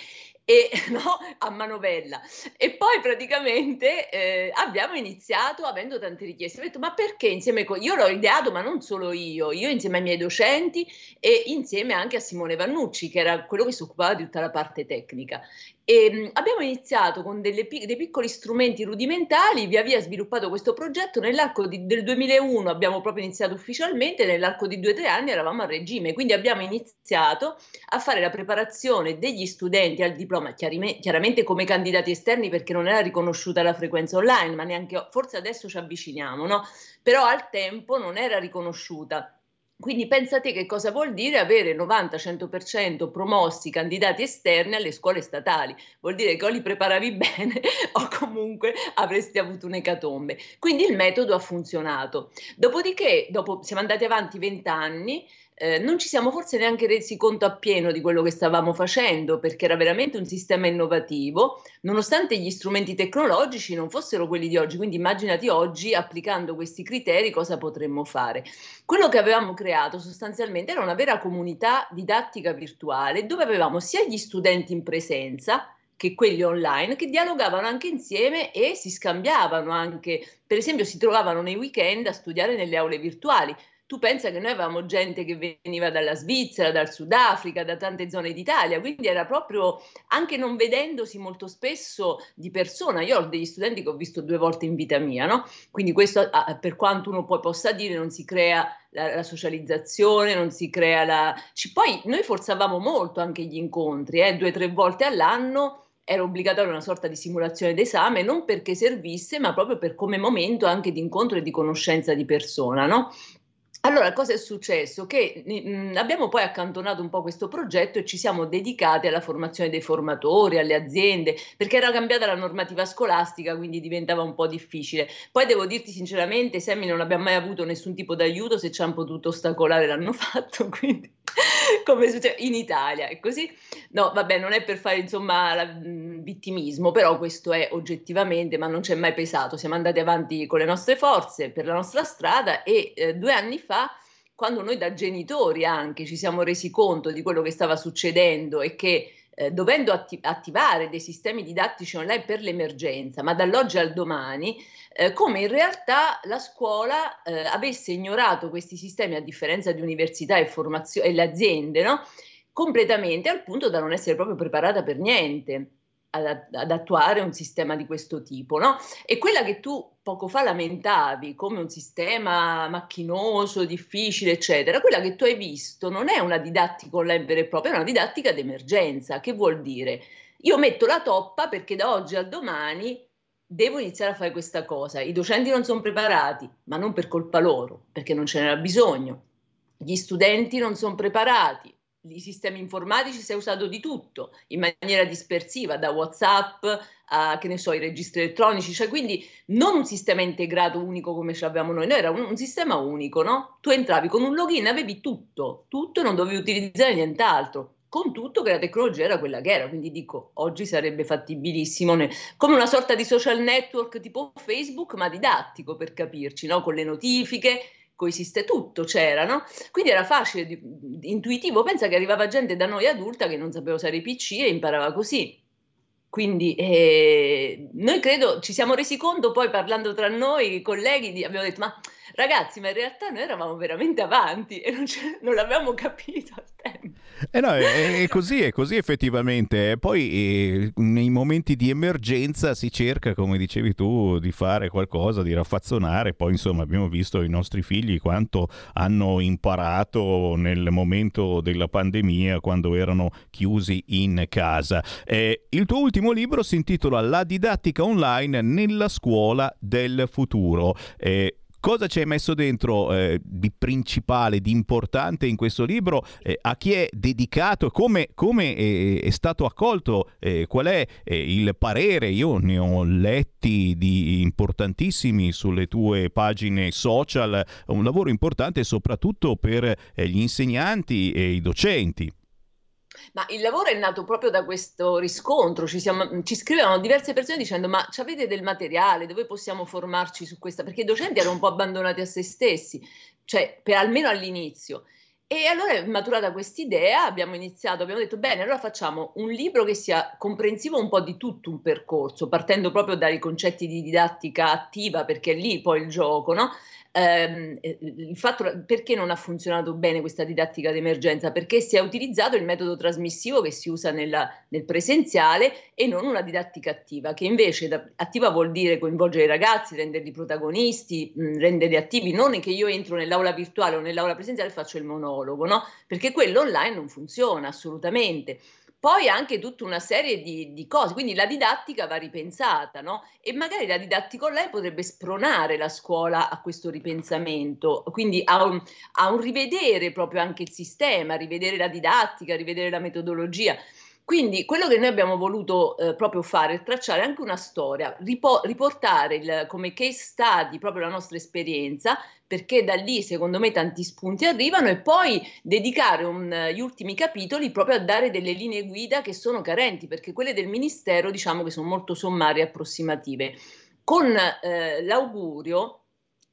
e no, a manovella. E poi praticamente eh, abbiamo iniziato avendo tante richieste. Ho detto, ma perché insieme con... Io l'ho ideato, ma non solo io, io insieme ai miei docenti e insieme anche a Simone Vannucci, che era quello che si occupava di tutta la parte tecnica. E mh, abbiamo iniziato con delle, dei piccoli strumenti rudimentali, via via sviluppato questo progetto. Nell'arco di, del 2001 abbiamo proprio iniziato ufficialmente, nell'arco di due o tre anni eravamo a regime, quindi abbiamo iniziato a fare la preparazione degli studenti al diploma, chiaramente come candidati esterni perché non era riconosciuta la frequenza online, ma neanche forse adesso ci avviciniamo, no? Però al tempo non era riconosciuta. Quindi pensate che cosa vuol dire avere 90-100% promossi candidati esterni alle scuole statali. Vuol dire che o li preparavi bene o comunque avresti avuto un'ecatombe. Quindi il metodo ha funzionato. Dopodiché, dopo, siamo andati avanti 20 anni, eh, non ci siamo forse neanche resi conto appieno di quello che stavamo facendo, perché era veramente un sistema innovativo, nonostante gli strumenti tecnologici non fossero quelli di oggi. Quindi immaginati oggi, applicando questi criteri, cosa potremmo fare. Quello che avevamo creato sostanzialmente era una vera comunità didattica virtuale, dove avevamo sia gli studenti in presenza, che quelli online che dialogavano anche insieme e si scambiavano anche, per esempio si trovavano nei weekend a studiare nelle aule virtuali, tu pensa che noi avevamo gente che veniva dalla Svizzera, dal Sudafrica, da tante zone d'Italia, quindi era proprio anche non vedendosi molto spesso di persona. Io ho degli studenti che ho visto due volte in vita mia, no? Quindi questo, per quanto uno poi possa dire, non si crea la, la socializzazione, non si crea la... Poi noi forzavamo molto anche gli incontri, eh, due o tre volte all'anno era obbligatoria una sorta di simulazione d'esame, non perché servisse, ma proprio per come momento anche di incontro e di conoscenza di persona, no? Allora, cosa è successo? Che mh, abbiamo poi accantonato un po' questo progetto e ci siamo dedicati alla formazione dei formatori, alle aziende, perché era cambiata la normativa scolastica, quindi diventava un po' difficile. Poi devo dirti sinceramente, Sammy non abbiamo mai avuto nessun tipo d'aiuto, se ci hanno potuto ostacolare l'hanno fatto, quindi come succede in Italia, è così. No, vabbè, non è per fare insomma la, vittimismo, però questo è oggettivamente, ma non ci è mai pesato. Siamo andati avanti con le nostre forze per la nostra strada e eh, due anni fa quando noi da genitori anche ci siamo resi conto di quello che stava succedendo e che eh, dovendo atti- attivare dei sistemi didattici online per l'emergenza, ma dall'oggi al domani, eh, come in realtà la scuola eh, avesse ignorato questi sistemi a differenza di università e, formazio- e le aziende, no? completamente al punto da non essere proprio preparata per niente ad, ad, attuare un sistema di questo tipo, no? E quella che tu poco fa lamentavi come un sistema macchinoso, difficile, eccetera, quella che tu hai visto non è una didattica online vera e propria, è una didattica d'emergenza. Che vuol dire? Io metto la toppa perché da oggi al domani devo iniziare a fare questa cosa. I docenti non sono preparati, ma non per colpa loro, perché non ce n'era bisogno. Gli studenti non sono preparati, i sistemi informatici si è usato di tutto in maniera dispersiva, da WhatsApp a che ne so, i registri elettronici, cioè quindi non un sistema integrato unico come ce l'abbiamo noi, noi era un, un, sistema unico, no? Tu entravi con un login, avevi tutto, tutto non dovevi utilizzare nient'altro. Con tutto che la tecnologia era quella che era, quindi dico, oggi sarebbe fattibilissimo, come una sorta di social network tipo Facebook, ma didattico per capirci, no? con le notifiche, coesiste tutto, c'era, no? Quindi era facile, intuitivo, pensa che arrivava gente da noi adulta che non sapeva usare i PC e imparava così. Quindi eh, noi credo ci siamo resi conto poi parlando tra noi, colleghi, di, abbiamo detto ma ragazzi, ma in realtà noi eravamo veramente avanti e non, non l'avevamo capito al tempo. Eh no, è, è, così, è così effettivamente. Poi eh, nei momenti di emergenza si cerca, come dicevi tu, di fare qualcosa, di raffazzonare. Poi insomma abbiamo visto i nostri figli quanto hanno imparato nel momento della pandemia, quando erano chiusi in casa. Eh, il tuo ultimo libro si intitola La didattica online nella scuola del futuro. Eh, cosa ci hai messo dentro eh, di principale, di importante in questo libro, eh, a chi è dedicato, come, come è, è stato accolto, eh, qual è eh, il parere, io ne ho letti di importantissimi sulle tue pagine social, un lavoro importante soprattutto per eh, gli insegnanti e i docenti. Ma il lavoro è nato proprio da questo riscontro, ci, siamo, ci scrivevano diverse persone dicendo ma avete del materiale, dove possiamo formarci su questa? Perché i docenti erano un po' abbandonati a se stessi, cioè per almeno all'inizio. E allora è maturata questa idea, abbiamo iniziato, abbiamo detto bene, allora facciamo un libro che sia comprensivo un po' di tutto un percorso, partendo proprio dai concetti di didattica attiva, perché è lì poi il gioco, no? Ehm, il fatto perché non ha funzionato bene questa didattica d'emergenza? Perché si è utilizzato il metodo trasmissivo che si usa nella, nel presenziale e non una didattica attiva, che invece da, attiva vuol dire coinvolgere i ragazzi, renderli protagonisti, mh, renderli attivi, non è che io entro nell'aula virtuale o nell'aula presenziale e faccio il monologo, no? Perché quello online non funziona assolutamente. Poi anche tutta una serie di, di, cose, quindi la didattica va ripensata, no? E magari la didattica online potrebbe spronare la scuola a questo ripensamento, quindi a un, a un rivedere proprio anche il sistema, rivedere la didattica, rivedere la metodologia. Quindi quello che noi abbiamo voluto eh, proprio fare è tracciare anche una storia, ripo- riportare il, come case study proprio la nostra esperienza, perché da lì secondo me tanti spunti arrivano e poi dedicare un, gli ultimi capitoli proprio a dare delle linee guida che sono carenti, perché quelle del Ministero diciamo che sono molto sommarie e approssimative. Con eh, l'augurio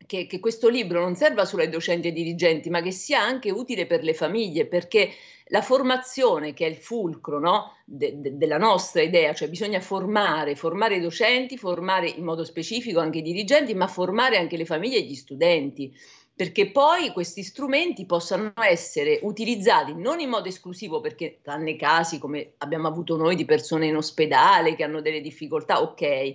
che, che, questo libro non serva solo ai docenti e ai dirigenti, ma che sia anche utile per le famiglie, perché la formazione, che è il fulcro no, de, de, della nostra idea, cioè bisogna formare, formare i docenti, formare in modo specifico anche i dirigenti, ma formare anche le famiglie e gli studenti perché poi questi strumenti possano essere utilizzati non in modo esclusivo perché tranne casi come abbiamo avuto noi di persone in ospedale che hanno delle difficoltà, ok,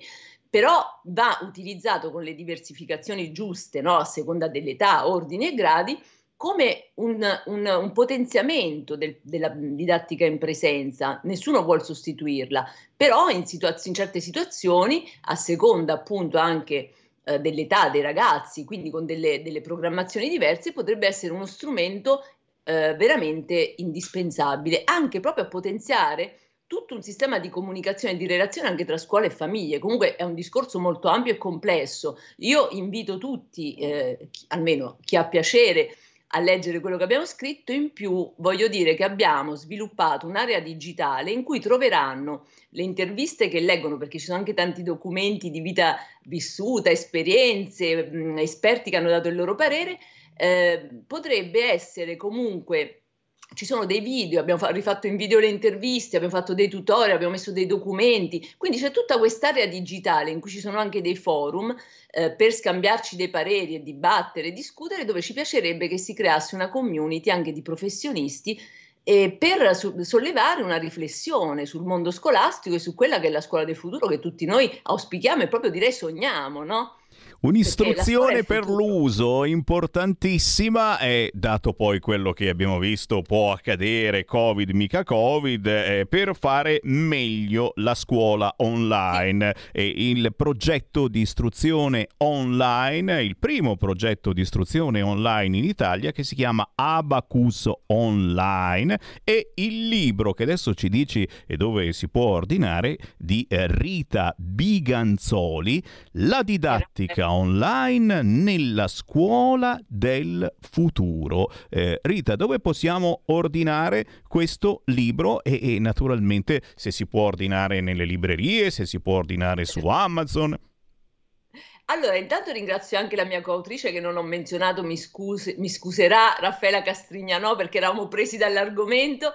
però va utilizzato con le diversificazioni giuste no? a seconda dell'età, ordini e gradi come un, un, un potenziamento del, della didattica in presenza, nessuno vuole sostituirla, però in, situaz- in certe situazioni, a seconda appunto anche eh, dell'età dei ragazzi, quindi con delle, delle, programmazioni diverse, potrebbe essere uno strumento eh, veramente indispensabile, anche proprio a potenziare tutto un sistema di comunicazione e di relazione anche tra scuole e famiglie. Comunque è un discorso molto ampio e complesso. Io invito tutti, eh, chi, almeno chi ha piacere, a leggere quello che abbiamo scritto, in più voglio dire che abbiamo sviluppato un'area digitale in cui troveranno le interviste che leggono, perché ci sono anche tanti documenti di vita vissuta, esperienze, mh, esperti che hanno dato il loro parere, eh, potrebbe essere comunque ci sono dei video, abbiamo fa- rifatto in video le interviste, abbiamo fatto dei tutorial, abbiamo messo dei documenti, quindi c'è tutta quest'area digitale in cui ci sono anche dei forum eh, per scambiarci dei pareri e dibattere discutere, dove ci piacerebbe che si creasse una community anche di professionisti eh, per sollevare una riflessione sul mondo scolastico e su quella che è la scuola del futuro che tutti noi auspichiamo e proprio direi sogniamo, no? Un'istruzione per l'uso importantissima e dato poi quello che abbiamo visto può accadere, Covid mica Covid, eh, per fare meglio la scuola online. E il progetto di istruzione online, il primo progetto di istruzione online in Italia che si chiama Abacus Online e il libro che adesso ci dici e dove si può ordinare di eh, Rita Biganzoli, La didattica online nella scuola del futuro. Eh, Rita, dove possiamo ordinare questo libro e, e naturalmente se si può ordinare nelle librerie, se si può ordinare su Amazon? Allora, intanto ringrazio anche la mia coautrice che non ho menzionato, mi, scuse, mi scuserà, Raffaella Castrignano, perché eravamo presi dall'argomento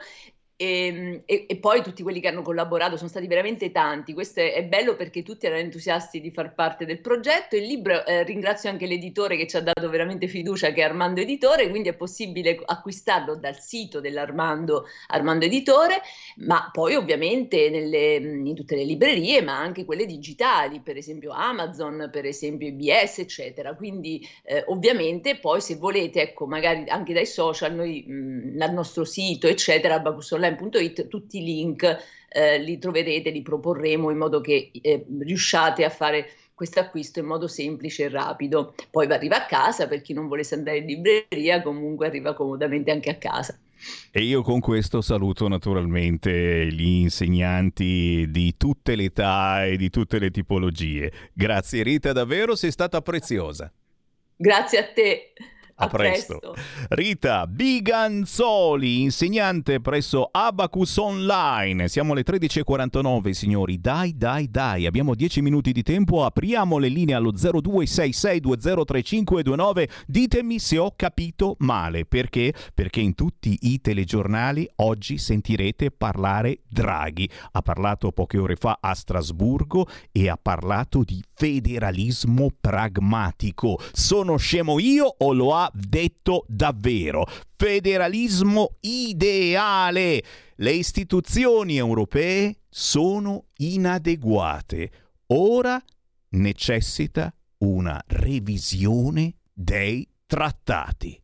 e, ehm, e, e, poi tutti quelli che hanno collaborato sono stati veramente tanti. Questo è, è bello perché tutti erano entusiasti di far parte del progetto. Il libro eh, ringrazio anche l'editore che ci ha dato veramente fiducia, che è Armando Editore, quindi è possibile acquistarlo dal sito dell'Armando Armando Editore, ma poi ovviamente nelle, in tutte le librerie, ma anche quelle digitali, per esempio Amazon, per esempio IBS, eccetera. Quindi eh, ovviamente poi se volete, ecco, magari anche dai social, noi mh, dal nostro sito, eccetera, Bacussola online.it tutti i link eh, li troverete, li proporremo in modo che eh, riusciate a fare questo acquisto in modo semplice e rapido. Poi arriva a casa, per chi non volesse andare in libreria, comunque arriva comodamente anche a casa. E io con questo saluto naturalmente gli insegnanti di tutte le età e di tutte le tipologie. Grazie Rita, davvero sei stata preziosa. Grazie a te. A, presto. Rita Biganzoli, insegnante presso Abacus Online. Siamo alle 13.49, signori. Dai, dai, dai. Abbiamo 10 minuti di tempo. Apriamo le linee allo 0266203529. Ditemi se ho capito male. Perché? Perché in tutti i telegiornali oggi sentirete parlare Draghi. Ha parlato poche ore fa a Strasburgo e ha parlato di federalismo pragmatico. Sono scemo io o lo ha detto davvero. Federalismo ideale. Le istituzioni europee sono inadeguate. Ora necessita una revisione dei trattati.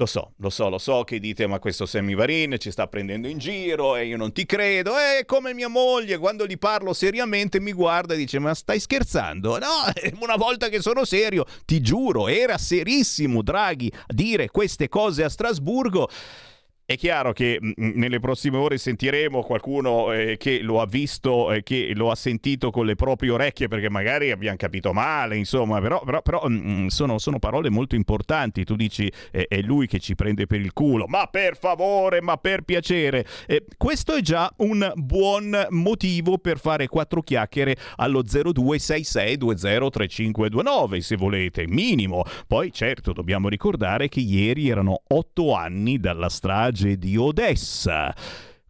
Lo so, lo so, lo so che dite, ma questo Sammy Varin ci sta prendendo in giro e io non ti credo. È come mia moglie, quando gli parlo seriamente mi guarda e dice, ma stai scherzando? No, una volta che sono serio, ti giuro, era serissimo Draghi dire queste cose a Strasburgo. È chiaro che mh, nelle prossime ore sentiremo qualcuno eh, che lo ha visto, eh, che lo ha sentito con le proprie orecchie, perché magari abbiamo capito male, insomma, però, però, però mh, sono, sono, parole molto importanti. Tu dici eh, è lui che ci prende per il culo, ma per favore, ma per piacere. questo è già un buon motivo per fare quattro chiacchiere allo 0266203529, se volete, minimo. Poi certo dobbiamo ricordare che ieri erano otto anni dalla strage strage di Odessa.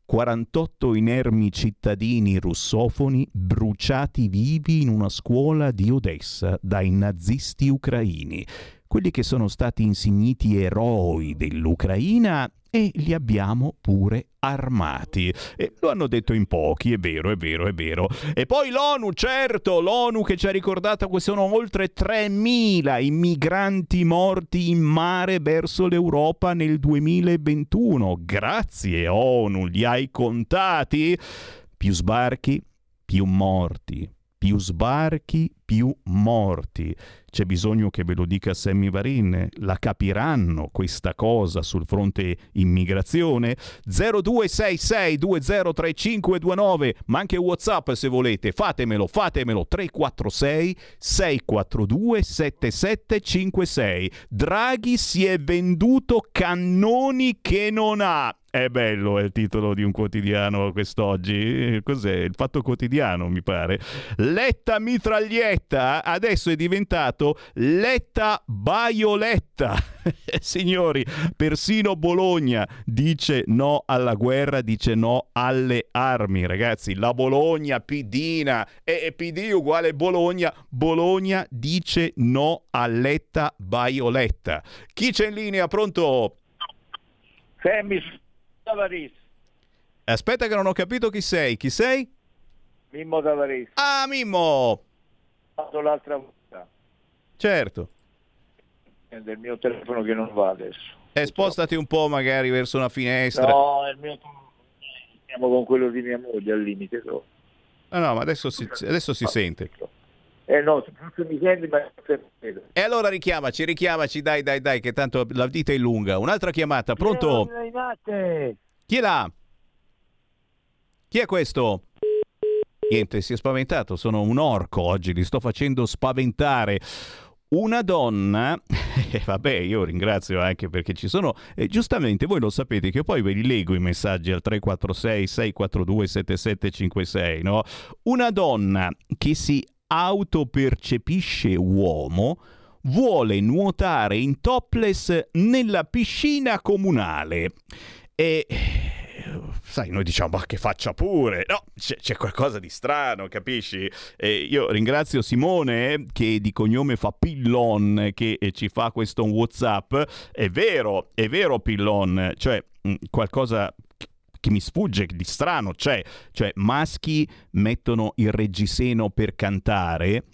48 inermi cittadini russofoni bruciati vivi in una scuola di Odessa dai nazisti ucraini. Quelli che sono stati insigniti eroi dell'Ucraina e li abbiamo pure armati. E lo hanno detto in pochi, è vero, è vero, è vero. E poi l'ONU, certo, l'ONU che ci ha ricordato che sono oltre 3.000 i migranti morti in mare verso l'Europa nel 2021. Grazie ONU, li hai contati? Più sbarchi, più morti. Più sbarchi, più morti. C'è bisogno che ve lo dica Sammy Varin, la capiranno questa cosa sul fronte immigrazione? 0266203529, ma anche Whatsapp se volete, fatemelo, fatemelo 346 642 7756. Draghi si è venduto cannoni che non ha. È bello, è il titolo di un quotidiano quest'oggi. Cos'è? Il Fatto Quotidiano, mi pare. Letta mitraglietta adesso è diventato Letta Baioletta. Signori, persino Bologna dice no alla guerra, dice no alle armi. Ragazzi, la Bologna pidina e PD uguale Bologna. Bologna dice no a Letta Baioletta. Chi c'è in linea? Pronto? Femmis Tavaris. Aspetta che non ho capito chi sei. Chi sei? Mimmo Tavaris. Ah, Mimmo! Ho l'altra volta. Certo. È del mio telefono che non va adesso. E spostati un po' magari verso una finestra. No, è il mio siamo con quello di mia moglie al limite. No, no, no ma adesso si, adesso si sente. Eh no, mi senti, ma E allora richiamaci, richiamaci, dai, dai, dai, che tanto la vita è lunga. Un'altra chiamata, pronto? Chi è là? Chi è questo? Niente, si è spaventato, sono un orco oggi, li sto facendo spaventare. Una donna, e vabbè io ringrazio anche perché ci sono, eh, giustamente voi lo sapete che io poi ve li leggo i messaggi al 346 642 7756, no? Una donna che si autopercepisce uomo vuole nuotare in topless nella piscina comunale. E sai, noi diciamo, ma che faccia pure. No, c'è, c'è qualcosa di strano, capisci? E io ringrazio Simone, che di cognome fa Pillon, che ci fa questo WhatsApp. È vero, è vero Pillon, cioè qualcosa che mi sfugge di strano c'è, cioè maschi mettono il reggiseno per cantare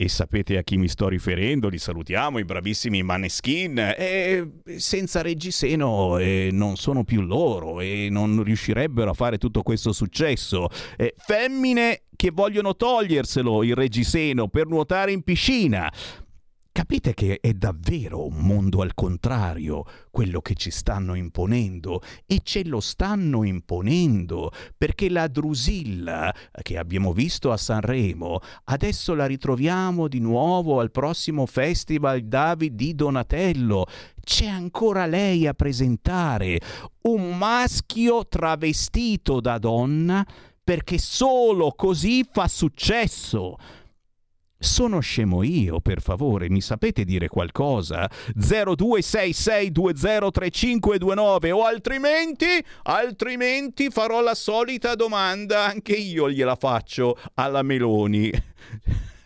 e sapete a chi mi sto riferendo, li salutiamo, i bravissimi Maneskin, e senza reggiseno eh, non sono più loro e non riuscirebbero a fare tutto questo successo. Eh, femmine che vogliono toglierselo il reggiseno per nuotare in piscina. Capite che è davvero un mondo al contrario quello che ci stanno imponendo e ce lo stanno imponendo perché la Drusilla che abbiamo visto a Sanremo adesso la ritroviamo di nuovo al prossimo festival David di Donatello. C'è ancora lei a presentare un maschio travestito da donna perché solo così fa successo. Sono scemo io, per favore, mi sapete dire qualcosa? 0266203529 o altrimenti, altrimenti farò la solita domanda, anche io gliela faccio alla Meloni.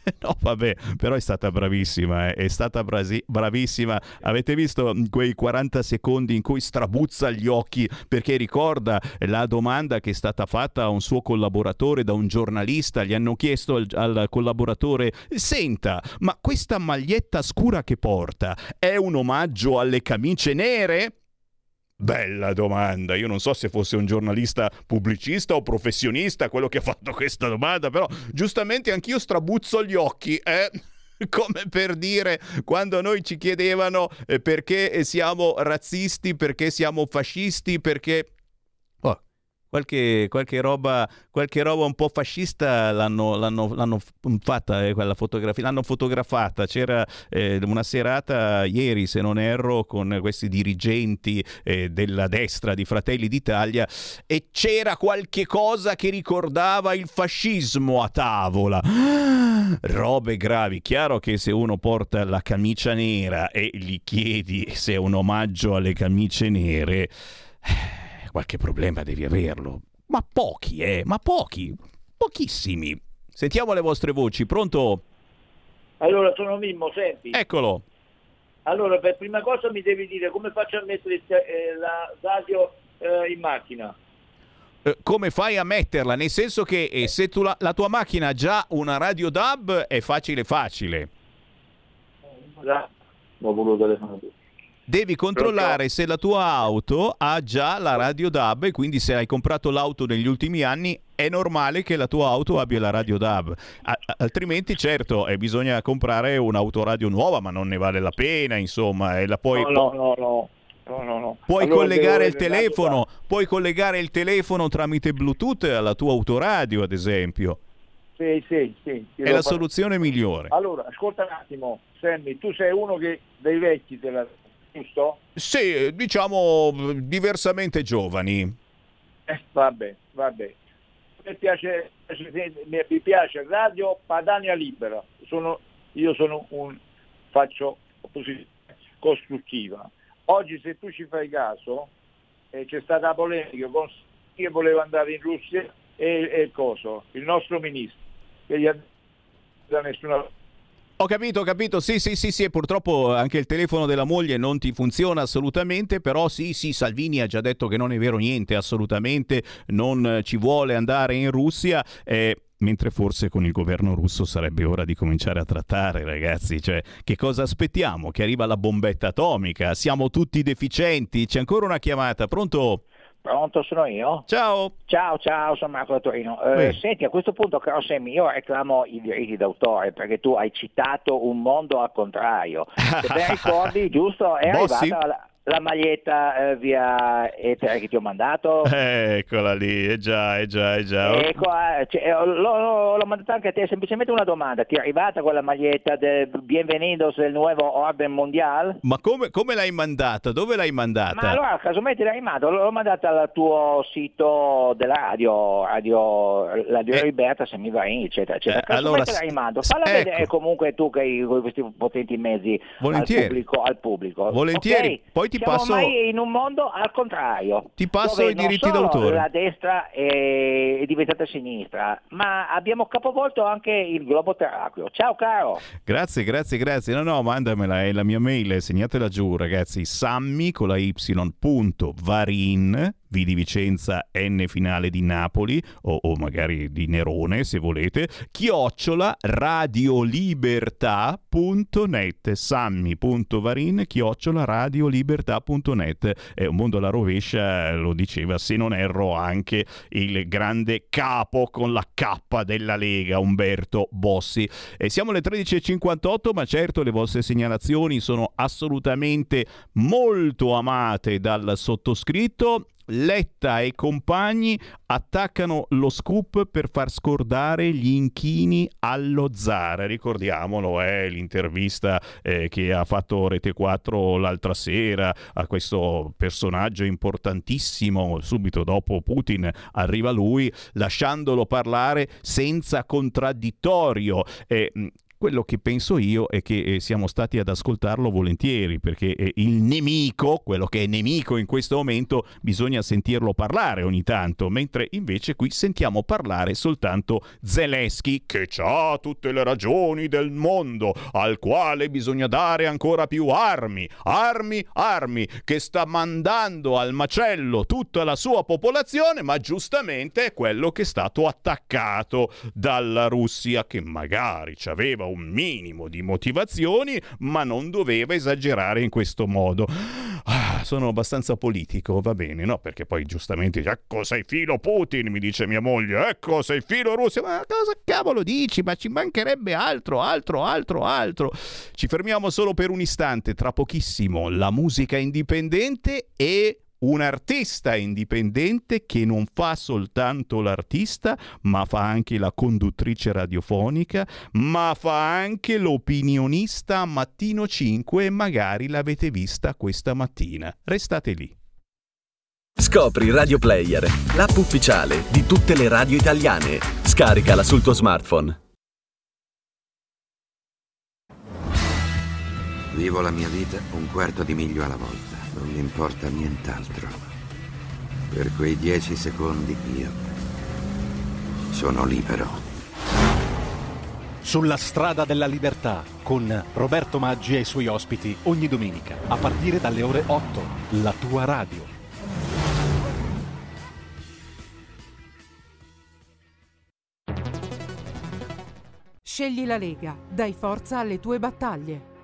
No, vabbè, però è stata bravissima, eh. è stata brasi- bravissima. Avete visto quei 40 secondi in cui strabuzza gli occhi perché ricorda la domanda che è stata fatta a un suo collaboratore da un giornalista, gli hanno chiesto al, al collaboratore "Senta, ma questa maglietta scura che porta è un omaggio alle camicie nere?" Bella domanda, io non so se fosse un giornalista pubblicista o professionista quello che ha fatto questa domanda, però giustamente anch'io strabuzzo gli occhi, eh? Come per dire, quando noi ci chiedevano eh, perché siamo razzisti, perché siamo fascisti, perché... Qualche, qualche, roba, qualche roba un po' fascista l'hanno, l'hanno, l'hanno fatta, eh, quella fotografia, l'hanno fotografata. C'era eh, una serata ieri, se non erro, con questi dirigenti eh, della destra di Fratelli d'Italia e c'era qualche cosa che ricordava il fascismo a tavola. Robe gravi. Chiaro che se uno porta la camicia nera e gli chiedi se è un omaggio alle camicie nere qualche problema devi averlo. Ma pochi, eh, ma pochi, pochissimi. Sentiamo le vostre voci, pronto? Allora, sono Mimmo, senti. Eccolo. Allora, per prima cosa mi devi dire come faccio a mettere eh, la radio eh, in macchina. Eh, come fai a metterla? Nel senso che eh, se tu la, la tua macchina ha già una radio DAB è facile facile. La... Ho voluto telefonare. Devi controllare se la tua auto ha già la radio DAB e quindi se hai comprato l'auto negli ultimi anni è normale che la tua auto abbia la radio DAB. A- altrimenti, certo, eh, bisogna comprare un'autoradio nuova, ma non ne vale la pena, insomma. E la puoi, No, no, no, no. No, no, no. Puoi Allora collegare il telefono, puoi collegare il telefono tramite Bluetooth alla tua autoradio, ad esempio. Sì, sì, sì. È la fare- soluzione migliore. Allora, ascolta un attimo, Sammy, tu sei uno che dei vecchi, te la... giusto? Sì, diciamo diversamente giovani. Eh, vabbè, vabbè. Mi piace, mi piace Radio Padania Libera. Sono, io sono un, faccio opposizione costruttiva. Oggi se tu ci fai caso, eh, c'è stata la polemica con chi voleva andare in Russia e, e il coso, il nostro ministro, che gli ha da nessuna Ho capito, ho capito, sì, sì, sì, sì, e purtroppo anche il telefono della moglie non ti funziona assolutamente, però sì, sì, Salvini ha già detto che non è vero niente, assolutamente non eh, ci vuole andare in Russia. eh, Mentre forse con il governo russo sarebbe ora di cominciare a trattare, ragazzi. Cioè, che cosa aspettiamo? Che arriva la bombetta atomica? Siamo tutti deficienti? C'è ancora una chiamata, pronto? Pronto, sono io? Ciao. Ciao, ciao, sono Marco da Torino. Eh, senti, a questo punto, caro Sammy, io reclamo i diritti d'autore perché tu hai citato un mondo al contrario. Se ben ricordi, giusto, è Bossi? arrivata la, la maglietta eh, via etere che ti ho mandato. Eccola lì, è già, è già, è già. Ecco, eh, cioè, eh, l'ho, l'ho- l'ho mandata anche a te, semplicemente una domanda. Ti è arrivata quella maglietta del Bienvenidos del nuovo Orden Mondial? Ma come, come l'hai mandata? Dove l'hai mandata? Ma allora, casomai te l'hai mandata, l'ho mandata al tuo sito della radio, radio, radio Liberta, Semivarini, eccetera, eccetera. Eh, Casomai allora, te l'hai mandato, falla ecco. vedere comunque tu che hai questi potenti mezzi Volentieri. al pubblico. Al pubblico. Volentieri. Ok? Poi ti Siamo passo- ormai in un mondo al contrario. Ti passo i non diritti d'autore. La destra è, è diventata sinistra, ma abbiamo capovolto anche il globo terracqueo. Ciao caro! Grazie, grazie, grazie. No, no, mandamela, è la mia mail, segnatela giù, ragazzi. Sammy con la y punto varin, V di Vicenza, N finale di Napoli o, o magari di Nerone se volete, chiocciola radiolibertà.net sammi.varin chiocciola radiolibertà.net è un mondo alla rovescia, lo diceva se non erro anche il grande capo con la K della Lega Umberto Bossi. E siamo alle 13.58 ma certo le vostre segnalazioni sono assolutamente molto amate dal sottoscritto Letta e compagni attaccano lo scoop per far scordare gli inchini allo zar. Ricordiamolo, è eh, l'intervista eh, che ha fatto Rete 4 l'altra sera a questo personaggio importantissimo. Subito dopo Putin arriva lui, lasciandolo parlare senza contraddittorio. Eh, quello che penso io è che eh, siamo stati ad ascoltarlo volentieri, perché eh, il nemico, quello che è nemico in questo momento, bisogna sentirlo parlare ogni tanto, mentre invece qui sentiamo parlare soltanto Zelensky, che ha tutte le ragioni del mondo, al quale bisogna dare ancora più armi, armi, armi, che sta mandando al macello tutta la sua popolazione, ma giustamente è quello che è stato attaccato dalla Russia, che magari ci aveva un minimo di motivazioni, ma non doveva esagerare in questo modo. Ah, sono abbastanza politico, va bene, no? Perché poi giustamente ecco sei filo Putin, mi dice mia moglie, ecco sei filo Russia, ma cosa cavolo dici? Ma ci mancherebbe altro, altro, altro, altro. Ci fermiamo solo per un istante, tra pochissimo la musica indipendente e un artista indipendente che non fa soltanto l'artista, ma fa anche la conduttrice radiofonica, ma fa anche l'opinionista a mattino 5 e magari l'avete vista questa mattina. Restate lì. Scopri Radio Player, l'app ufficiale di tutte le radio italiane. Scaricala sul tuo smartphone. Vivo la mia vita un quarto di miglio alla volta non mi importa nient'altro. Per quei dieci secondi io sono libero. Sulla strada della libertà con Roberto Maggi e i suoi ospiti ogni domenica a partire dalle ore 8. La tua radio. Scegli la Lega, dai forza alle tue battaglie.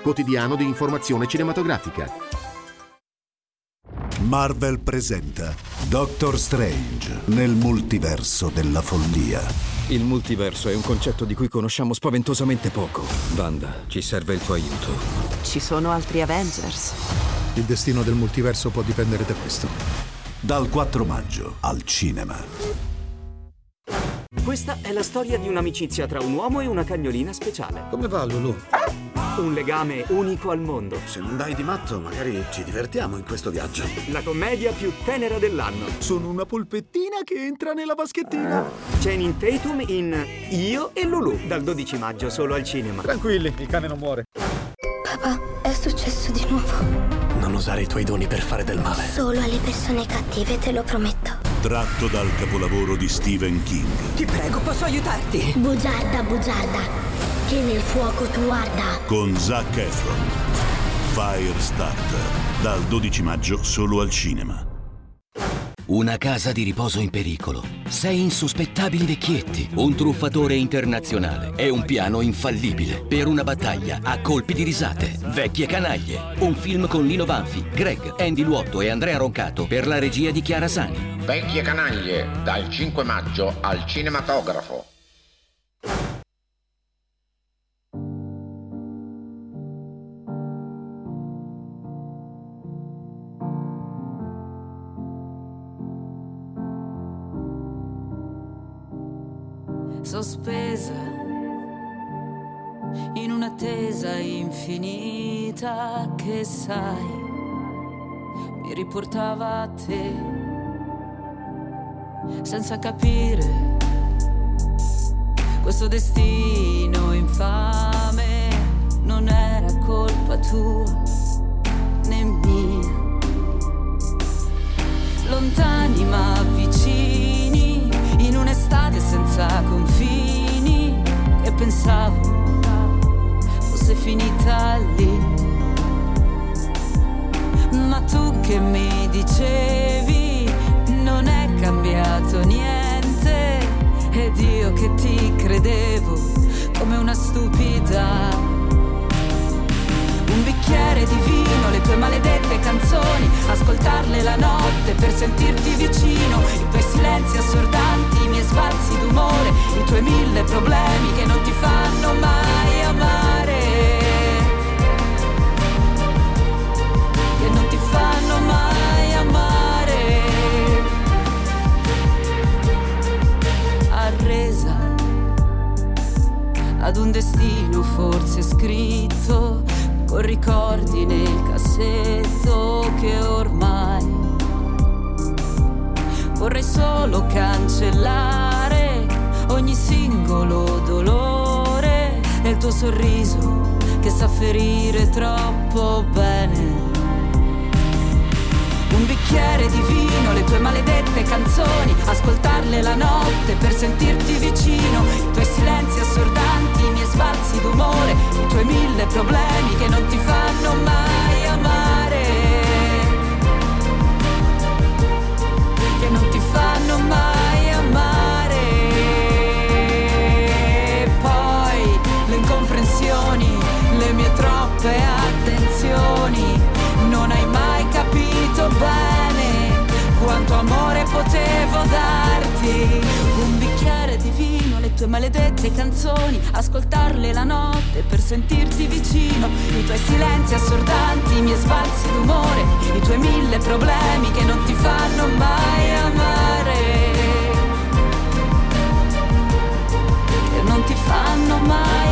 quotidiano di informazione cinematografica. Marvel presenta Doctor Strange nel multiverso della follia. Il multiverso è un concetto di cui conosciamo spaventosamente poco. Wanda, ci serve il tuo aiuto. Ci sono altri Avengers. Il destino del multiverso può dipendere da questo. Dal 4 maggio al cinema. Questa è la storia di un'amicizia tra un uomo e una cagnolina speciale. Come va Lulu? Un legame unico al mondo. Se non dai di matto, magari ci divertiamo in questo viaggio. La commedia più tenera dell'anno. Sono una polpettina che entra nella vaschettina. Channing Tatum in Io e Lulu, dal 12 maggio solo al cinema. Tranquilli, il cane non muore. Papà, è successo di nuovo. Non usare i tuoi doni per fare del male. Solo alle persone cattive, te lo prometto. Tratto dal capolavoro di Stephen King. Ti prego, posso aiutarti? Bugiarda, bugiarda. Che nel fuoco tu arda. Con Zac Efron. Firestarter. Dal 12 maggio solo al cinema. Una casa di riposo in pericolo. Sei insospettabili vecchietti. Un truffatore internazionale. E un piano infallibile. Per una battaglia a colpi di risate. Vecchie canaglie. Un film con Lino Banfi, Greg, Andy Luotto e Andrea Roncato per la regia di Chiara Sani. Vecchie canaglie. Dal 5 maggio al cinematografo. Sospesa in un'attesa infinita che sai mi riportava a te senza capire questo destino infame non era colpa tua né mia. Lontani ma vicini, in un'estate senza confini, pensavo fosse finita lì. Ma tu che mi dicevi non è cambiato niente ed io che ti credevo come una stupida. Un bicchiere di vino, le tue maledette canzoni, ascoltarle la notte per sentirti vicino, i tuoi silenzi assordanti, i miei sbalzi d'umore, i tuoi mille problemi che non ti fanno mai amare. Che non ti fanno mai amare. Arresa ad un destino forse scritto con ricordi nel cassetto che ormai vorrei solo cancellare ogni singolo dolore e il tuo sorriso che sa ferire troppo bene. Un bicchiere di vino, le tue maledette canzoni, ascoltarle la notte per sentirti vicino, i tuoi silenzi assordanti, i miei sbalzi d'umore, i tuoi mille problemi che non ti fanno mai amore potevo darti. Un bicchiere di vino, le tue maledette canzoni, ascoltarle la notte per sentirti vicino, i tuoi silenzi assordanti, i miei sbalzi d'umore, i tuoi mille problemi che non ti fanno mai amare. Che non ti fanno mai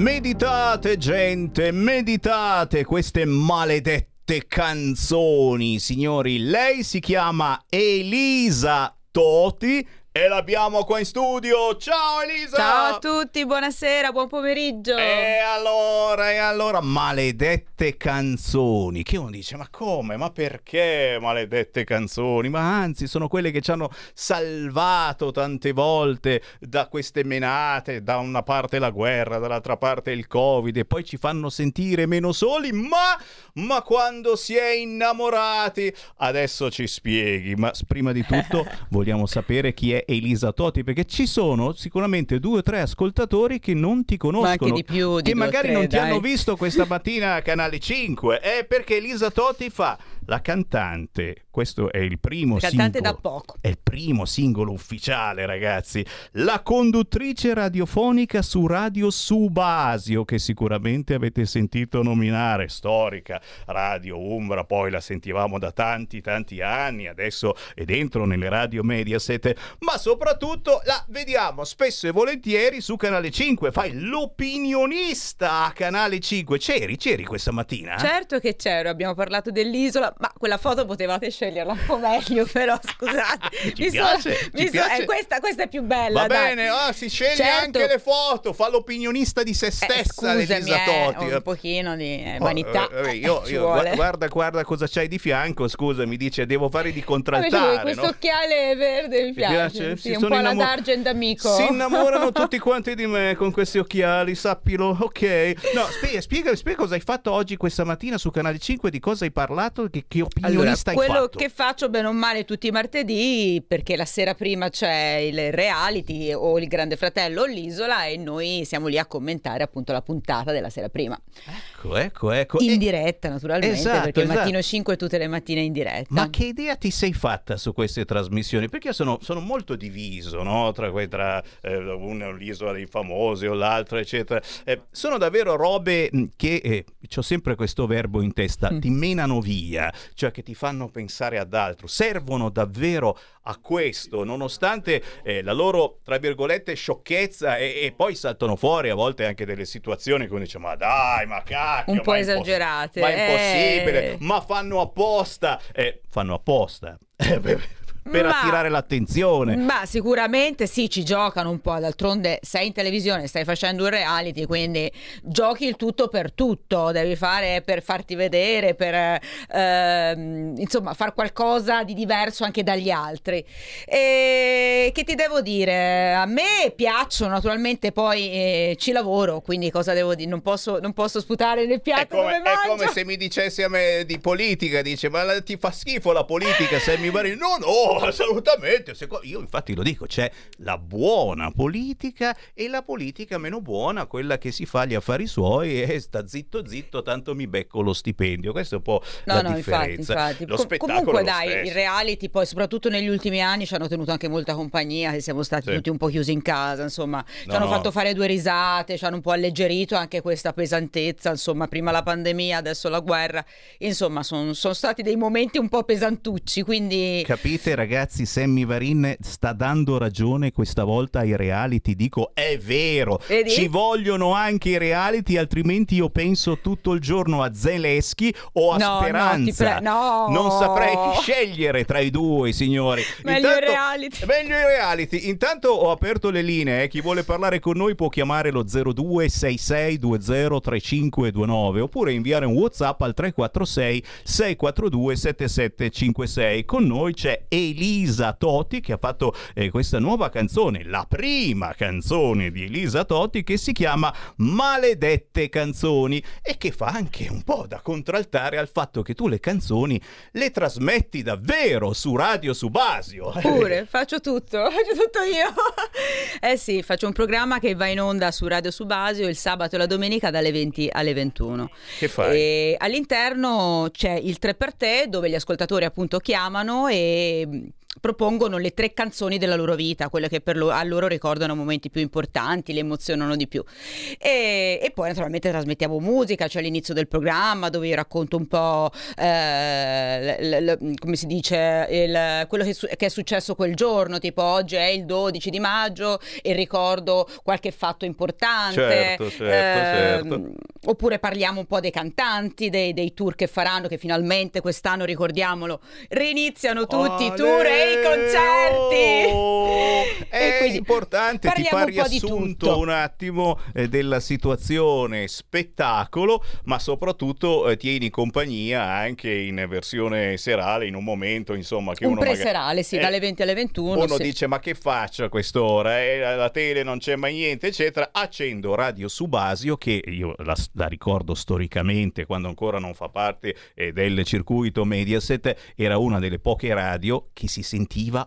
Meditate, gente, meditate queste maledette canzoni, signori. Lei si chiama Elisa Toti e l'abbiamo qua in studio. Ciao Elisa! Ciao a tutti, buonasera, buon pomeriggio. E allora, e allora, maledette canzoni. Che uno dice, ma come? Ma perché maledette canzoni? Ma anzi, sono quelle che ci hanno salvato tante volte da queste menate, da una parte la guerra, dall'altra parte il Covid, e poi ci fanno sentire meno soli, ma, ma quando si è innamorati, adesso ci spieghi. Ma prima di tutto vogliamo sapere chi è Elisa Toti, perché ci sono sicuramente due o tre ascoltatori che non ti conoscono, di più che magari tre, non ti dai. hanno visto questa mattina a Canale 5, è perché Elisa Toti fa la cantante, questo è il primo Cantante singolo. da poco. È il primo singolo ufficiale, ragazzi. La conduttrice radiofonica su Radio Subasio, che sicuramente avete sentito nominare, storica, Radio Umbra, poi la sentivamo da tanti, tanti anni, adesso è dentro nelle radio Mediaset, ma soprattutto la vediamo spesso e volentieri su Canale 5, fai l'opinionista a Canale 5. C'eri, c'eri questa mattina? Certo che c'ero, abbiamo parlato dell'isola, ma quella foto potevate sceglierla un po' meglio, però scusate. Mi piace, ci mi so- piace. eh, questa, questa è più bella. Va dai. bene, ah, si sceglie Certo. anche le foto, fa l'opinionista di se Eh, stessa, scusami, l'Elisa eh, un pochino di eh, Oh, vanità. eh, eh, eh, io, io- guarda, guarda cosa c'hai di fianco, scusa, mi dice devo fare di Invece contraltare, questo no? occhiale verde mi piace, piace? Sì, Si un po' la innamor- Dargent amico. Si innamorano tutti quanti di me con questi occhiali, sappilo, ok. No, spiega, spiega, spiega cosa hai fatto oggi, questa mattina su Canale 5, di cosa hai parlato, che, che Allora, opinionista hai quello fatto. che faccio bene o male tutti i martedì, perché la sera prima c'è il reality o il Grande Fratello o l'isola e noi siamo lì a commentare appunto la puntata della sera prima. Ecco, ecco, ecco. In E- diretta naturalmente, Esatto, perché esatto. mattino 5 tutte le mattine in diretta. Ma che idea ti sei fatta su queste trasmissioni? Perché io sono, sono molto molto diviso, no? Tra, tra eh, l'isola dei famosi o l'altra, eccetera. Eh, sono davvero robe che, eh, ho sempre questo verbo in testa, ti menano via, cioè che ti fanno pensare ad altro, servono davvero a questo, nonostante eh, la loro, tra virgolette, sciocchezza e, e poi saltano fuori a volte anche delle situazioni che uno dice ma dai, ma cacchio, Un po' esagerate, ma è impossibile, eh. ma fanno apposta, eh, fanno apposta. per Ma- attirare l'attenzione. Ma sicuramente sì, ci giocano un po', d'altronde sei in televisione, stai facendo un reality, quindi giochi il tutto per tutto, devi fare per farti vedere, per ehm, insomma far qualcosa di diverso anche dagli altri. E che ti devo dire? A me piacciono, naturalmente poi eh, ci lavoro, quindi cosa devo dire? Non posso, non posso sputare nel piatto È come, è come se mi dicessi a me di politica, dice ma la- ti fa schifo la politica, Sammy Varin? No, no, assolutamente. Io infatti lo dico, c'è la buona politica e la politica meno buona, quella che si fa gli affari suoi e sta zitto zitto, tanto mi becco lo stipendio. Questa è un po' No, la no, infatti, differenza. infatti. Lo Com- spettacolo comunque dai, i reality poi soprattutto negli ultimi anni ci hanno tenuto anche molta compagnia, che siamo stati Sì. tutti un po' chiusi in casa, insomma, ci No, hanno no. fatto fare due risate, ci hanno un po' alleggerito anche questa pesantezza, insomma, prima la pandemia, adesso la guerra, insomma, sono stati dei momenti un po' pesantucci, quindi Capite ragazzi, Sammy Varin sta dando ragione questa volta ai reality, dico è vero, Vedi? ci vogliono anche i reality, altrimenti io penso tutto il giorno a Zelensky o a No, no, Speranza. pre- no! Non saprei scegliere tra i due, signori. Meglio i reality. Meglio i reality. Intanto ho aperto le linee, eh. chi vuole parlare con noi può chiamare lo 0266203529 oppure inviare un WhatsApp al 346 642 7756. Con noi c'è Elisa Totti che ha fatto eh, questa nuova canzone, la prima canzone di Elisa Totti che si chiama Maledette canzoni e che fa anche un po' da contraltare al fatto che tu le canzoni le trasmetti davvero su Radio Subasio. Pure, faccio tutto, faccio tutto io. eh sì, faccio un programma che va in onda su Radio Subasio il sabato e la domenica dalle 20 alle 21. Che fai? E all'interno c'è il 3 per te dove gli ascoltatori appunto chiamano e propongono le tre canzoni della loro vita, quelle che per lo- a loro ricordano momenti più importanti, le emozionano di più. E, e poi naturalmente trasmettiamo musica, c'è l'inizio del programma dove io racconto un po' eh, l- l- come si dice il- quello che, su- che è successo quel giorno, tipo oggi è il 12 di maggio e ricordo qualche fatto importante. Certo, certo, Ehm, Oppure parliamo un po' dei cantanti, dei, dei tour che faranno, che finalmente quest'anno, ricordiamolo, riniziano tutti i tour e i concerti. È E quindi importante, ti fa un riassunto un attimo eh, della situazione spettacolo, ma soprattutto eh, tieni compagnia anche in versione serale, in un momento insomma che Un uno magari- preserale, sì, Eh, dalle 20 alle 21. uno sì. dice ma che faccio a quest'ora? Eh, la tele non c'è mai niente, eccetera. Accendo Radio Subasio che io la, la ricordo storicamente quando ancora non fa parte eh, del circuito Mediaset, era una delle poche radio che si sentiva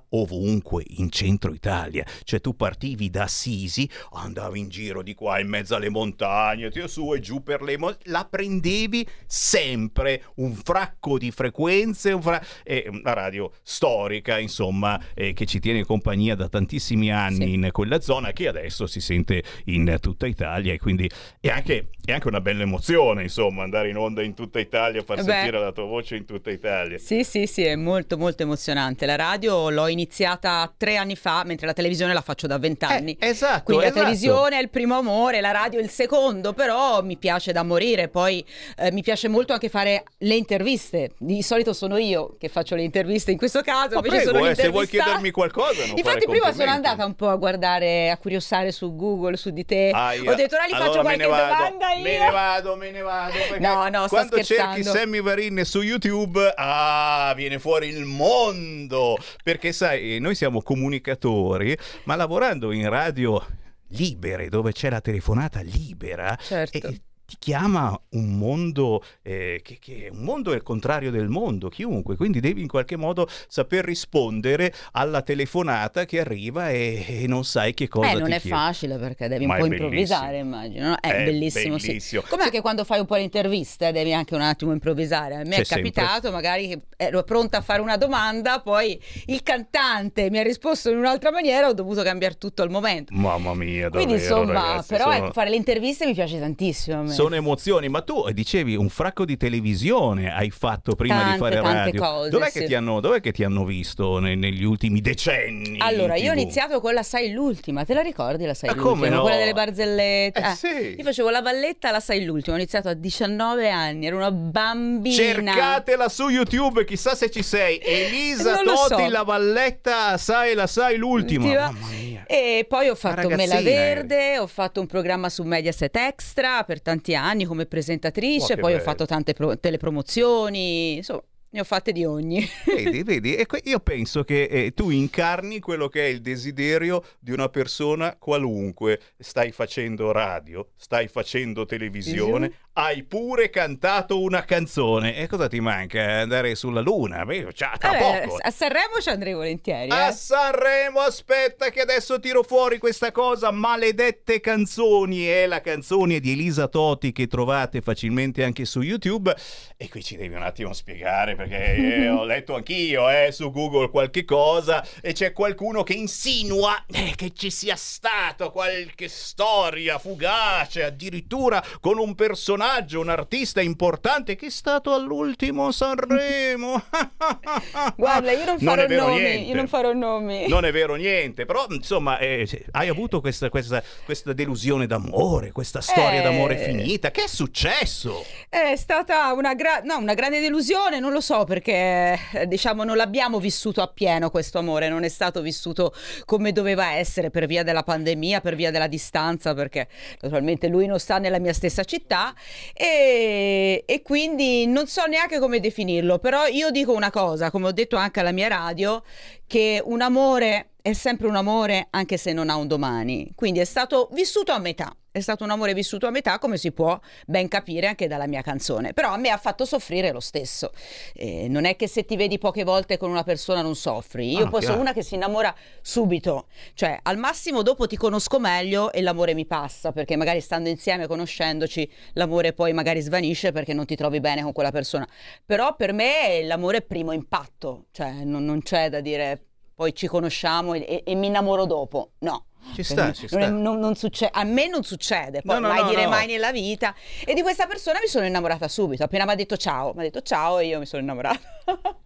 ovunque in centro Italia. Cioè tu partivi da Assisi, andavi in giro di qua in mezzo alle montagne, ti- su e giù per le montagne, la prendevi sempre un fracco di frequenze, un fra- è una radio storica, insomma, eh, che ci tiene compagnia da tantissimi anni in quella zona che adesso si sente in tutta Italia e quindi è anche, è anche una bella emozione, insomma, andare in onda in tutta Italia, far Beh. sentire la tua voce in tutta Italia. Sì, sì, sì, è molto molto emozionante. La radio l'ho iniziata tre anni fa, mentre la televisione la faccio da vent'anni. esatto, Quindi esatto. la televisione è il primo amore, la radio è il secondo, però mi piace da morire. Poi eh, mi piace molto anche fare le interviste. Di solito sono io che faccio le interviste in questo caso. Ma invece prego, sono eh, se vuoi chiedermi qualcosa, non Infatti prima sono andata un po' a guardare, a curiosare su Google, su di te. Aia. Ho detto ora gli Allora faccio qualche domanda io. Me ne vado, me ne vado. No, no, sto Quando scherzando. cerchi Sammy Varin su YouTube, ah, viene fuori il mondo. Perché sai, noi siamo comunicatori, ma lavorando in radio libere, dove c'è la telefonata libera, Certo. e- ti chiama un mondo eh, che, che un mondo è il contrario del mondo, chiunque, quindi devi in qualche modo saper rispondere alla telefonata che arriva e, e non sai che cosa Eh, non è chiede. facile perché devi Ma un po' improvvisare, immagino. no? È, È bellissimo, sì. bellissimo. Come anche quando fai un po' l'intervista, devi anche un attimo improvvisare. A me C'è è capitato magari che ero pronta a fare una domanda, poi il cantante mi ha risposto in un'altra maniera, ho dovuto cambiare tutto al momento. Mamma mia, davvero, Quindi insomma, ragazzi, però sono- ecco, fare le interviste mi piace tantissimo. a me. Sono emozioni, ma tu dicevi un fracco di televisione hai fatto prima Tante, di fare radio. cose, dov'è, sì. che ti hanno, dov'è che ti hanno visto ne- negli ultimi decenni? Allora, io ho iniziato con la Sai l'ultima, te la ricordi la Sai Ah, l'ultima? come no? Quella delle barzellette. Eh, Eh, sì. Io facevo la valletta la Sai l'ultima, ho iniziato a 19 anni, ero una bambina. Cercatela su YouTube, chissà se ci sei. Elisa Non lo Toti, so. la valletta, sai, la sai l'ultima. L'ultima. Mamma mia. E poi ho fatto Mela eri. Verde, ho fatto un programma su Mediaset Extra per tanti anni come presentatrice, Oh, poi ho bello. fatto tante pro- telepromozioni, insomma, ne ho fatte di ogni. Vedi, vedi, e io penso che eh, tu incarni quello che è il desiderio di una persona qualunque. Stai facendo radio, stai facendo televisione, hai pure cantato una canzone. E cosa ti manca? Andare sulla luna? Beh, ciao, tra Vabbè, poco. a Sanremo ci andrei volentieri. A eh. Sanremo, aspetta che adesso tiro fuori questa cosa, maledette canzoni, è la canzone di Elisa Toti che trovate facilmente anche su YouTube e qui ci devi un attimo spiegare perché eh, ho letto anch'io eh, su Google qualche cosa e c'è qualcuno che insinua eh, che ci sia stato qualche storia fugace, addirittura con un personaggio, un artista importante che è stato all'ultimo Sanremo. Guarda, io non Non farò vero nomi, niente. io non farò nomi. Non è vero niente, però insomma eh, hai avuto questa, questa- questa delusione d'amore, questa storia Eh. d'amore finita. Che è successo? È stata una, gra- no, una grande delusione, non lo so perché eh, diciamo non l'abbiamo vissuto appieno questo amore, non è stato vissuto come doveva essere per via della pandemia, per via della distanza, perché naturalmente lui non sta nella mia stessa città e, e quindi non so neanche come definirlo, però io dico una cosa, come ho detto anche alla mia radio, che un amore è sempre un amore anche se non ha un domani, quindi è stato vissuto a metà. È stato un amore vissuto a metà, come si può ben capire anche dalla mia canzone. Però a me ha fatto soffrire lo stesso. Eh, non è che se ti vedi poche volte con una persona non soffri. Io Ah, poi sono una che si innamora subito. Cioè, al massimo dopo ti conosco meglio e l'amore mi passa, perché magari stando insieme, conoscendoci, l'amore poi magari svanisce perché non ti trovi bene con quella persona. Però per me l'amore è primo impatto. Cioè, non, non c'è da dire poi ci conosciamo e, e- e mi innamoro dopo. No. Ci sta, ci sta. non- non succe- a me non succede, poi No, no, mai no, dire mai nella vita. E di questa persona mi sono innamorata subito. Appena mi ha detto ciao, mi ha detto ciao e io mi sono innamorata.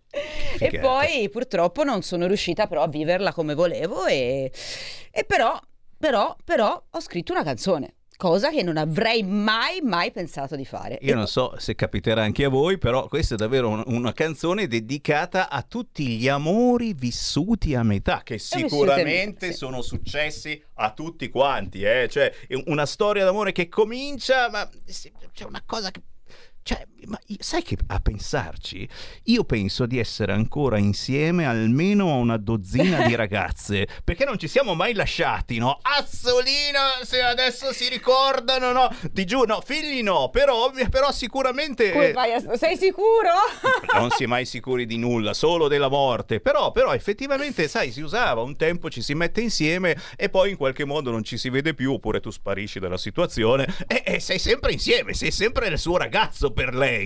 e poi purtroppo non sono riuscita però a viverla come volevo e, e però, però, però ho scritto una canzone. Cosa che non avrei mai, mai pensato di fare. Io E- non so se capiterà anche a voi, però questa è davvero un- una canzone dedicata a tutti gli amori vissuti a metà, che a sicuramente sono successi a tutti quanti. Eh? Cioè, una storia d'amore che comincia, ma c'è una cosa che... Cioè, ma sai che a pensarci, io penso di essere ancora insieme almeno a una dozzina di ragazze, perché non ci siamo mai lasciati, no? Azzolina, se adesso si ricordano, no? Ti giuro, no, figli no, però, però sicuramente... Come fai a- Sei sicuro? non si è mai sicuri di nulla, solo della morte. Però, però effettivamente, sai, si usava un tempo, ci si mette insieme e poi in qualche modo non ci si vede più, oppure tu sparisci dalla situazione e, e sei sempre insieme, sei sempre il suo ragazzo per lei.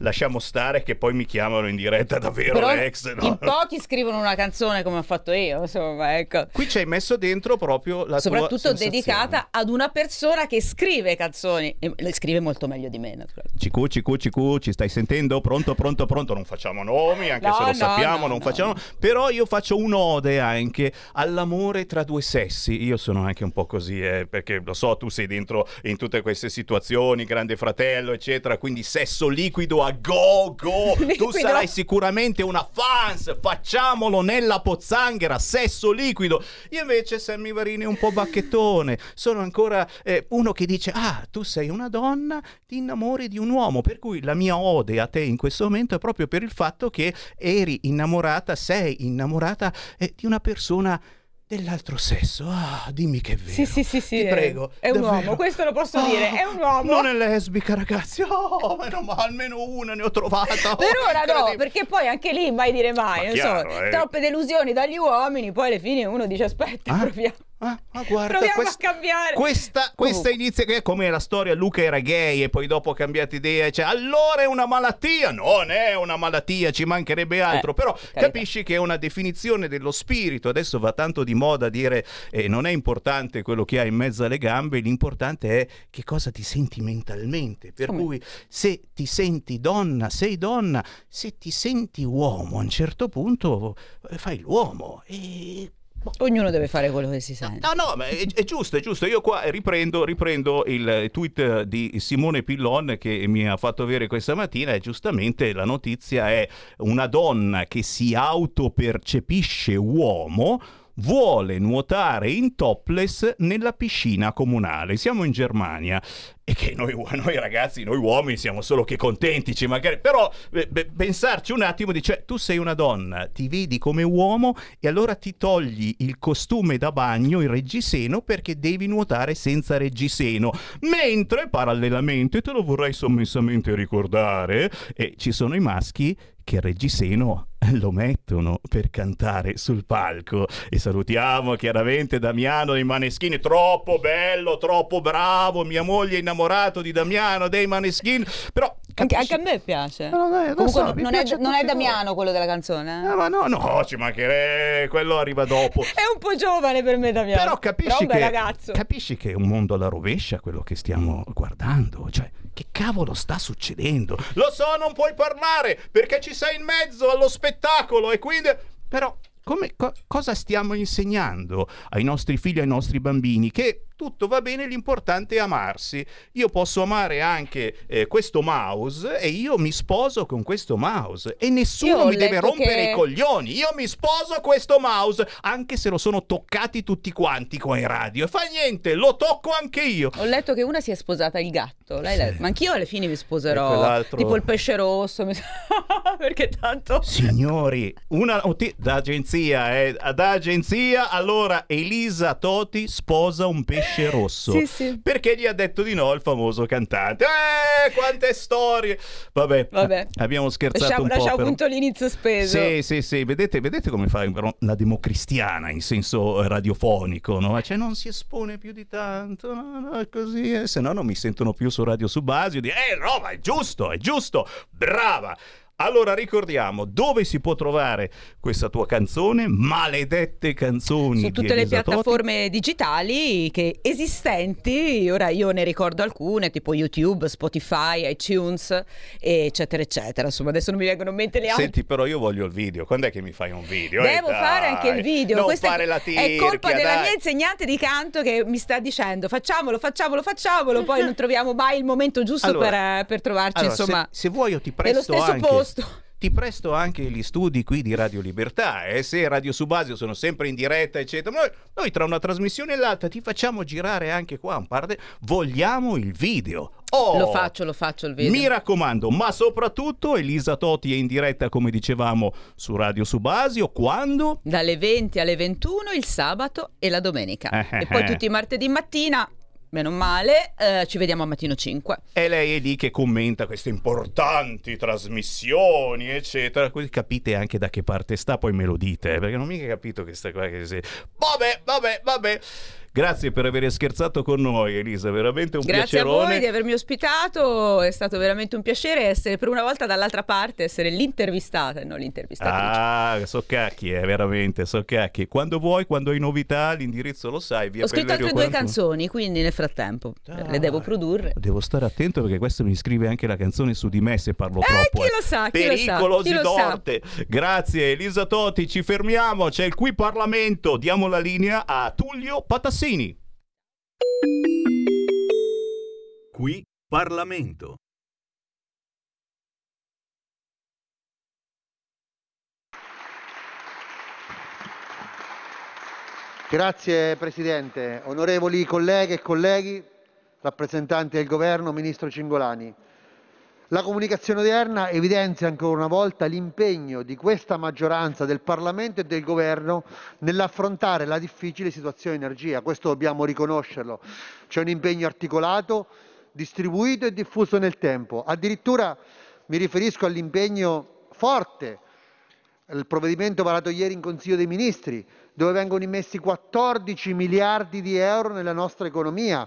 Lasciamo stare che poi mi chiamano in diretta davvero Però l'ex. no? in pochi scrivono una canzone come ho fatto io, insomma, ecco. Qui ci hai messo dentro proprio la Soprattutto dedicata ad una persona che scrive canzoni e le scrive molto meglio di me, naturalmente. Cicu, cicu, cicu, ci stai sentendo? Pronto, pronto, pronto? Non facciamo nomi, anche No, se lo no, sappiamo, no, non no. facciamo. Però io faccio un'ode anche all'amore tra due sessi. Io sono anche un po' così, eh, perché lo so, tu sei dentro in tutte queste situazioni, grande fratello, eccetera. Quindi sesso liquido a go, go. Tu sarai sicuramente una fans. Facciamolo nella pozzanghera, sesso liquido. Io invece, Sammy Varini, un po' bacchettone. Sono ancora eh, uno che dice: Ah, tu sei una donna, ti innamori di un uomo. Per cui la mia ode a te in questo momento è proprio per il fatto che eri innamorata, sei innamorata eh, di una persona dell'altro sesso. Ah, dimmi che è vero. Sì, sì, sì, sì. Ti è- prego. È un davvero. uomo, questo lo posso Oh, dire, è un uomo. Non è lesbica, ragazzi. Oh, meno male, almeno una ne ho trovata. Oh, Per ora no, perché poi anche lì mai dire mai, Ma non chiaro, so, eh. troppe delusioni dagli uomini, poi alla fine uno dice aspetta, proviamo, Ma guarda, proviamo quest- a cambiare. Questa, questa inizia che è come la storia Luca era gay e poi dopo ha cambiato idea cioè allora è una malattia? Non è una malattia ci mancherebbe altro. Eh, però capisci che è una definizione dello spirito. Adesso va tanto di moda dire eh, non è importante quello che hai in mezzo alle gambe l'importante è che cosa ti senti mentalmente. Per Come? cui se ti senti donna sei donna. Se ti senti uomo a un certo punto eh, fai l'uomo. E Ognuno deve fare quello che si sente. No, no, ma è, è giusto, è giusto. Io qua riprendo, riprendo il tweet di Simone Pillon che mi ha fatto avere questa mattina e giustamente la notizia è una donna che si autopercepisce uomo vuole nuotare in topless nella piscina comunale. Siamo in Germania. E che noi, noi ragazzi, noi uomini siamo solo che contenti, magari, però beh, pensarci un attimo, dice tu sei una donna, ti vedi come uomo e allora ti togli il costume da bagno, il reggiseno perché devi nuotare senza reggiseno, mentre parallelamente te lo vorrei sommessamente ricordare, e ci sono i maschi che il reggiseno lo mettono per cantare sul palco e salutiamo chiaramente Damiano dei Maneschini troppo bello troppo bravo mia moglie è innamorato di Damiano dei Maneschini però Anche, anche a me piace. No, no, lo Comunque so, non, è, non è Damiano quello della canzone. eh? Eh, ma no no ci mancherebbe quello arriva dopo È un po' giovane per me Damiano. però capisci bel che, capisci che è un mondo alla rovescia quello che stiamo guardando cioè che cavolo sta succedendo lo so non puoi parlare perché ci sei in mezzo allo spettacolo e quindi però come, co- cosa stiamo insegnando ai nostri figli, ai nostri bambini? Che tutto va bene, l'importante è amarsi. Io posso amare anche eh, questo mouse e io mi sposo con questo mouse e nessuno mi deve rompere che- i coglioni. Io mi sposo questo mouse anche se lo sono toccati tutti quanti qua in radio. E fa niente, lo tocco anche io. Ho letto che una si è sposata il gatto. Letto? Ma anch'io alla fine mi sposerò. quell'altro- Tipo il pesce rosso. mi Perché tanto. Signori, una noti- d'agenzia, eh, d'agenzia, allora Elisa Toti sposa un pesce rosso. Sì, sì. Perché gli ha detto di no il famoso cantante. Eh, quante storie! Vabbè, Vabbè. abbiamo scherzato Lasciamo, un po'. lasciamo però. punto l'inizio speso. Sì, sì, sì, vedete, vedete come fa la democristiana in senso eh, radiofonico, no? Cioè non si espone più di tanto, no, no, così, eh, se no non mi sentono più su Radio Subasio di eh no, ma è giusto, è giusto, brava! Allora ricordiamo dove si può trovare questa tua canzone, Maledette canzoni su tutte le piattaforme digitali che esistenti, ora io ne ricordo alcune, tipo YouTube, Spotify, iTunes, eccetera, eccetera. Insomma, adesso non mi vengono in mente le altre. Senti, però io voglio il video. Quando è che mi fai un video? Eh, Devo dai, fare anche il video. Non Questa è- fare la è colpa tirchia, della dai. mia insegnante di canto che mi sta dicendo facciamolo, facciamolo, facciamolo. Poi non troviamo mai il momento giusto Allora, per, per trovarci, Allora, insomma, se, se vuoi io ti nello presto stesso anche posto. Ti presto anche gli studi qui di Radio Libertà e se Radio Subasio sono sempre in diretta eccetera noi, noi tra una trasmissione e l'altra ti facciamo girare anche qua un par de... vogliamo il video Oh! Lo faccio, lo faccio il video. Mi raccomando, ma soprattutto Elisa Toti è in diretta, come dicevamo, su Radio Subasio. Quando? Dalle 20 alle 21 il sabato e la domenica. Eh, e poi eh. tutti i martedì mattina, meno male, eh, ci vediamo a mattino 5. E lei è lì che commenta queste importanti trasmissioni, eccetera. Così capite anche da che parte sta, poi me lo dite, eh, perché non ho mica capito che sta qua. Che se... Vabbè, vabbè, vabbè. Grazie per aver scherzato con noi, Elisa, veramente un Grazie a piacerone. voi di avermi ospitato, è stato veramente un piacere essere per una volta dall'altra parte, essere l'intervistata e non l'intervistatrice. Ah, so cacchi, eh, veramente, so cacchi. Quando vuoi, quando hai novità, l'indirizzo lo sai. Via Ho scritto altre due 41. canzoni, quindi nel frattempo le devo produrre. Devo stare attento perché questo mi scrive anche la canzone su di me se parlo Eh, troppo. chi lo sa, chi lo sa, Pericolosi lo sa. d'orte. Grazie Elisa Toti, ci fermiamo, c'è il qui Parlamento, diamo la linea a Tullio Patassini. Qui Parlamento. Grazie Presidente, onorevoli colleghe e colleghi, rappresentanti del Governo, Ministro Cingolani. La comunicazione odierna evidenzia ancora una volta l'impegno di questa maggioranza del Parlamento e del Governo nell'affrontare la difficile situazione energia, questo dobbiamo riconoscerlo. C'è un impegno articolato, distribuito e diffuso nel tempo. Addirittura mi riferisco all'impegno forte, il provvedimento varato ieri in Consiglio dei Ministri, dove vengono immessi 14 miliardi di euro nella nostra economia,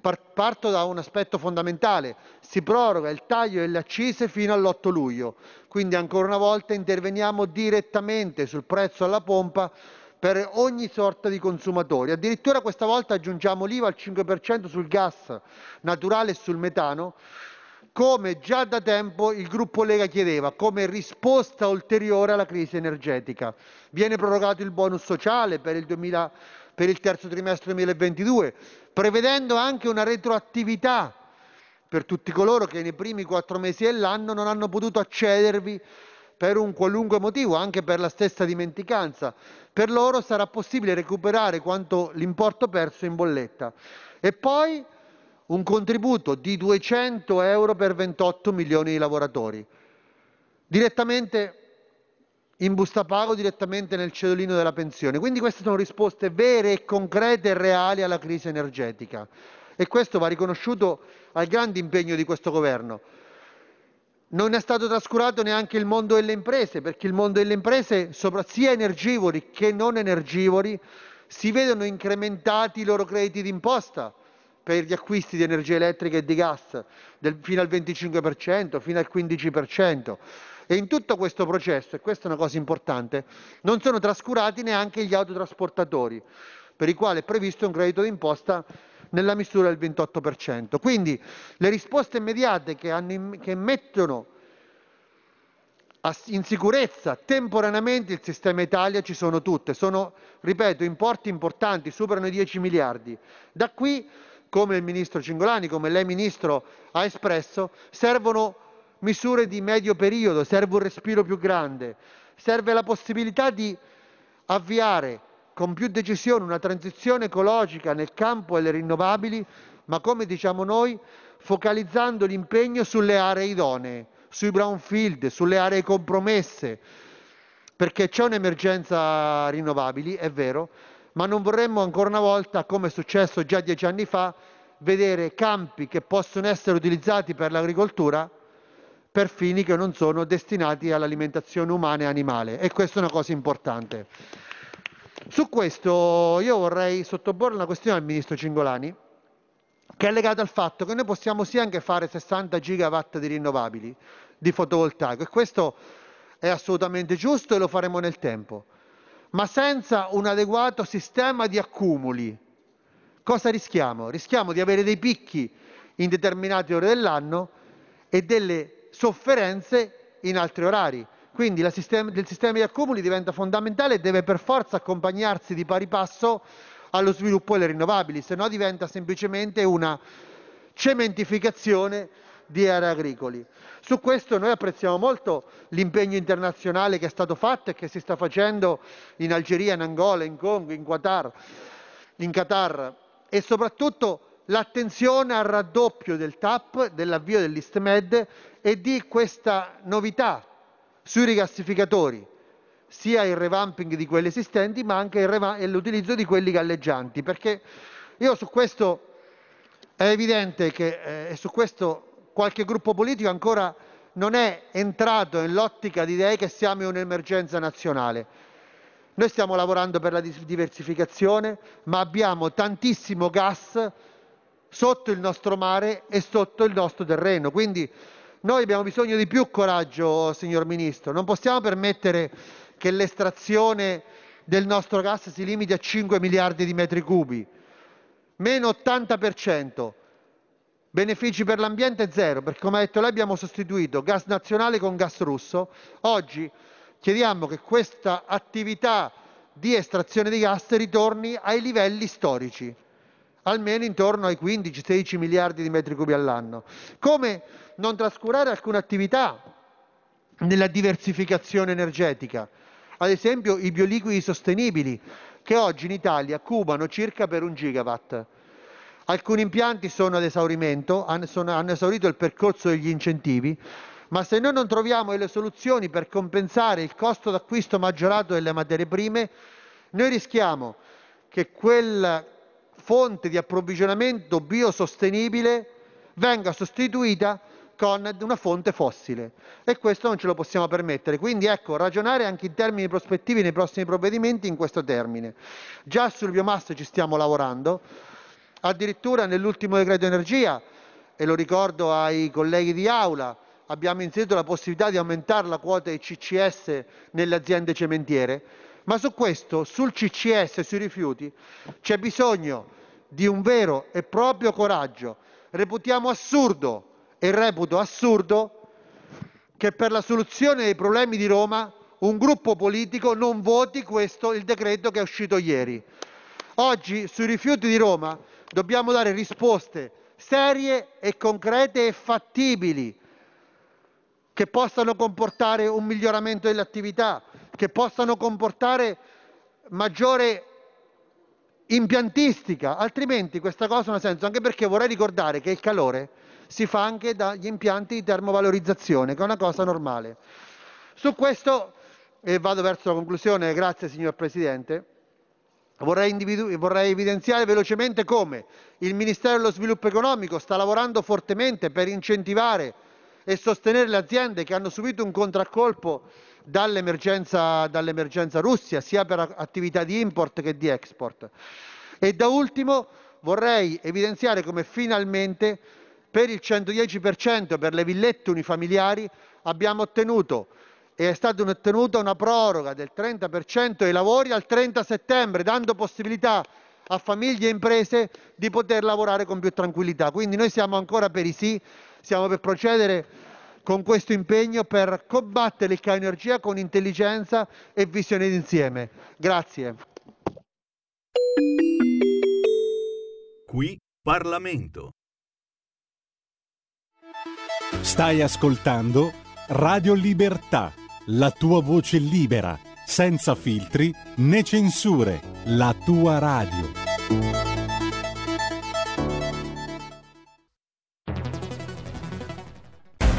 Parto da un aspetto fondamentale: si proroga il taglio delle accise fino all'8 luglio, quindi ancora una volta interveniamo direttamente sul prezzo alla pompa per ogni sorta di consumatori. Addirittura questa volta aggiungiamo l'IVA al 5% sul gas naturale e sul metano, come già da tempo il gruppo Lega chiedeva, come risposta ulteriore alla crisi energetica. Viene prorogato il bonus sociale per il 2000 per il terzo trimestre 2022, prevedendo anche una retroattività per tutti coloro che nei primi quattro mesi dell'anno non hanno potuto accedervi per un qualunque motivo, anche per la stessa dimenticanza. Per loro sarà possibile recuperare l'importo perso in bolletta. E poi un contributo di 200 euro per 28 milioni di lavoratori. Direttamente in busta pago direttamente nel cedolino della pensione. Quindi queste sono risposte vere concrete e reali alla crisi energetica e questo va riconosciuto al grande impegno di questo governo. Non è stato trascurato neanche il mondo delle imprese, perché il mondo delle imprese, sia energivori che non energivori, si vedono incrementati i loro crediti d'imposta per gli acquisti di energia elettrica e di gas del, fino al 25%, fino al 15%. E in tutto questo processo, e questa è una cosa importante, non sono trascurati neanche gli autotrasportatori, per i quali è previsto un credito d'imposta nella misura del 28%. Quindi le risposte immediate che, hanno, che mettono in sicurezza temporaneamente il sistema Italia ci sono tutte, sono, ripeto, importi importanti, superano i 10 miliardi. Da qui, come il ministro Cingolani, come lei ministro ha espresso, servono misure di medio periodo, serve un respiro più grande, serve la possibilità di avviare con più decisione una transizione ecologica nel campo delle rinnovabili, ma come diciamo noi, focalizzando l'impegno sulle aree idonee, sui brownfield, sulle aree compromesse, perché c'è un'emergenza rinnovabili, è vero, ma non vorremmo ancora una volta, come è successo già dieci anni fa, vedere campi che possono essere utilizzati per l'agricoltura per fini che non sono destinati all'alimentazione umana e animale e questa è una cosa importante. Su questo io vorrei sottoporre una questione al Ministro Cingolani che è legata al fatto che noi possiamo sì anche fare 60 gigawatt di rinnovabili, di fotovoltaico e questo è assolutamente giusto e lo faremo nel tempo, ma senza un adeguato sistema di accumuli cosa rischiamo? Rischiamo di avere dei picchi in determinate ore dell'anno e delle sofferenze in altri orari. Quindi il sistema, di accumuli diventa fondamentale e deve per forza accompagnarsi di pari passo allo sviluppo delle rinnovabili, se no diventa semplicemente una cementificazione di aree agricoli. Su questo noi apprezziamo molto l'impegno internazionale che è stato fatto e che si sta facendo in Algeria, in Angola, in Congo, in Qatar, in Qatar e soprattutto l'attenzione al raddoppio del TAP, dell'avvio dell'ISTMED e di questa novità sui rigassificatori, sia il revamping di quelli esistenti ma anche l'utilizzo di quelli galleggianti, perché io su questo è evidente che eh, su questo qualche gruppo politico ancora non è entrato nell'ottica di idee che siamo in un'emergenza nazionale. Noi stiamo lavorando per la diversificazione, ma abbiamo tantissimo gas sotto il nostro mare e sotto il nostro terreno. Quindi noi abbiamo bisogno di più coraggio, signor Ministro. Non possiamo permettere che l'estrazione del nostro gas si limiti a 5 miliardi di metri cubi, meno 80%. Benefici per l'ambiente zero, perché come ha detto lei abbiamo sostituito gas nazionale con gas russo. Oggi chiediamo che questa attività di estrazione di gas ritorni ai livelli storici almeno intorno ai 15-16 miliardi di metri cubi all'anno. Come non trascurare alcune attività nella diversificazione energetica, ad esempio i bioliquidi sostenibili, che oggi in Italia cubano circa per un gigawatt. Alcuni impianti sono ad esaurimento, hanno, hanno esaurito il percorso degli incentivi, ma se noi non troviamo le soluzioni per compensare il costo d'acquisto maggiorato delle materie prime, noi rischiamo che quella fonte di approvvigionamento biosostenibile venga sostituita con una fonte fossile e questo non ce lo possiamo permettere. Quindi ecco, ragionare anche in termini prospettivi nei prossimi provvedimenti in questo termine. Già sul biomasse ci stiamo lavorando, addirittura nell'ultimo decreto energia, e lo ricordo ai colleghi di aula, abbiamo inserito la possibilità di aumentare la quota di CCS nelle aziende cementiere, ma su questo, sul CCS sui rifiuti, c'è bisogno di un vero e proprio coraggio. Reputiamo assurdo e reputo assurdo che per la soluzione dei problemi di Roma un gruppo politico non voti questo, il decreto che è uscito ieri. Oggi sui rifiuti di Roma dobbiamo dare risposte serie e concrete e fattibili che possano comportare un miglioramento dell'attività, che possano comportare maggiore impiantistica, altrimenti questa cosa non ha senso, anche perché vorrei ricordare che il calore si fa anche dagli impianti di termovalorizzazione, che è una cosa normale. Su questo, e vado verso la conclusione, grazie signor Presidente, vorrei, vorrei evidenziare velocemente come il Ministero dello Sviluppo Economico sta lavorando fortemente per incentivare e sostenere le aziende che hanno subito un contraccolpo dall'emergenza, dall'emergenza Russia, sia per attività di import che di export. E da ultimo vorrei evidenziare come finalmente per il 110% per le villette unifamiliari abbiamo ottenuto e è stata ottenuta una proroga del 30% dei lavori al 30 settembre, dando possibilità a famiglie e imprese di poter lavorare con più tranquillità. Quindi noi siamo ancora per i sì, siamo per procedere con questo impegno per combattere il caro energia con intelligenza e visione d'insieme. Grazie. Qui Parlamento. Stai ascoltando Radio Libertà, la tua voce libera, senza filtri né censure, la tua radio.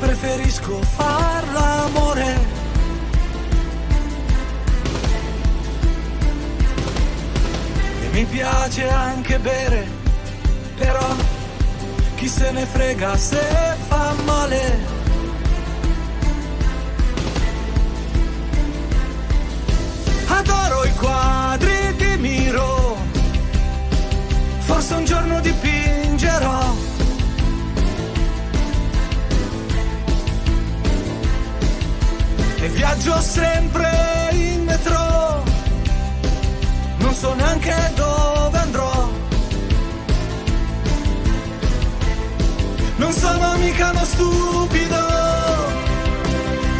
Preferisco far l'amore. E mi piace anche bere, però chi se ne frega se fa male. Adoro i quadri di Miro forse un giorno dipingerò. E viaggio sempre in metro, non so neanche dove andrò. Non sono mica uno stupido,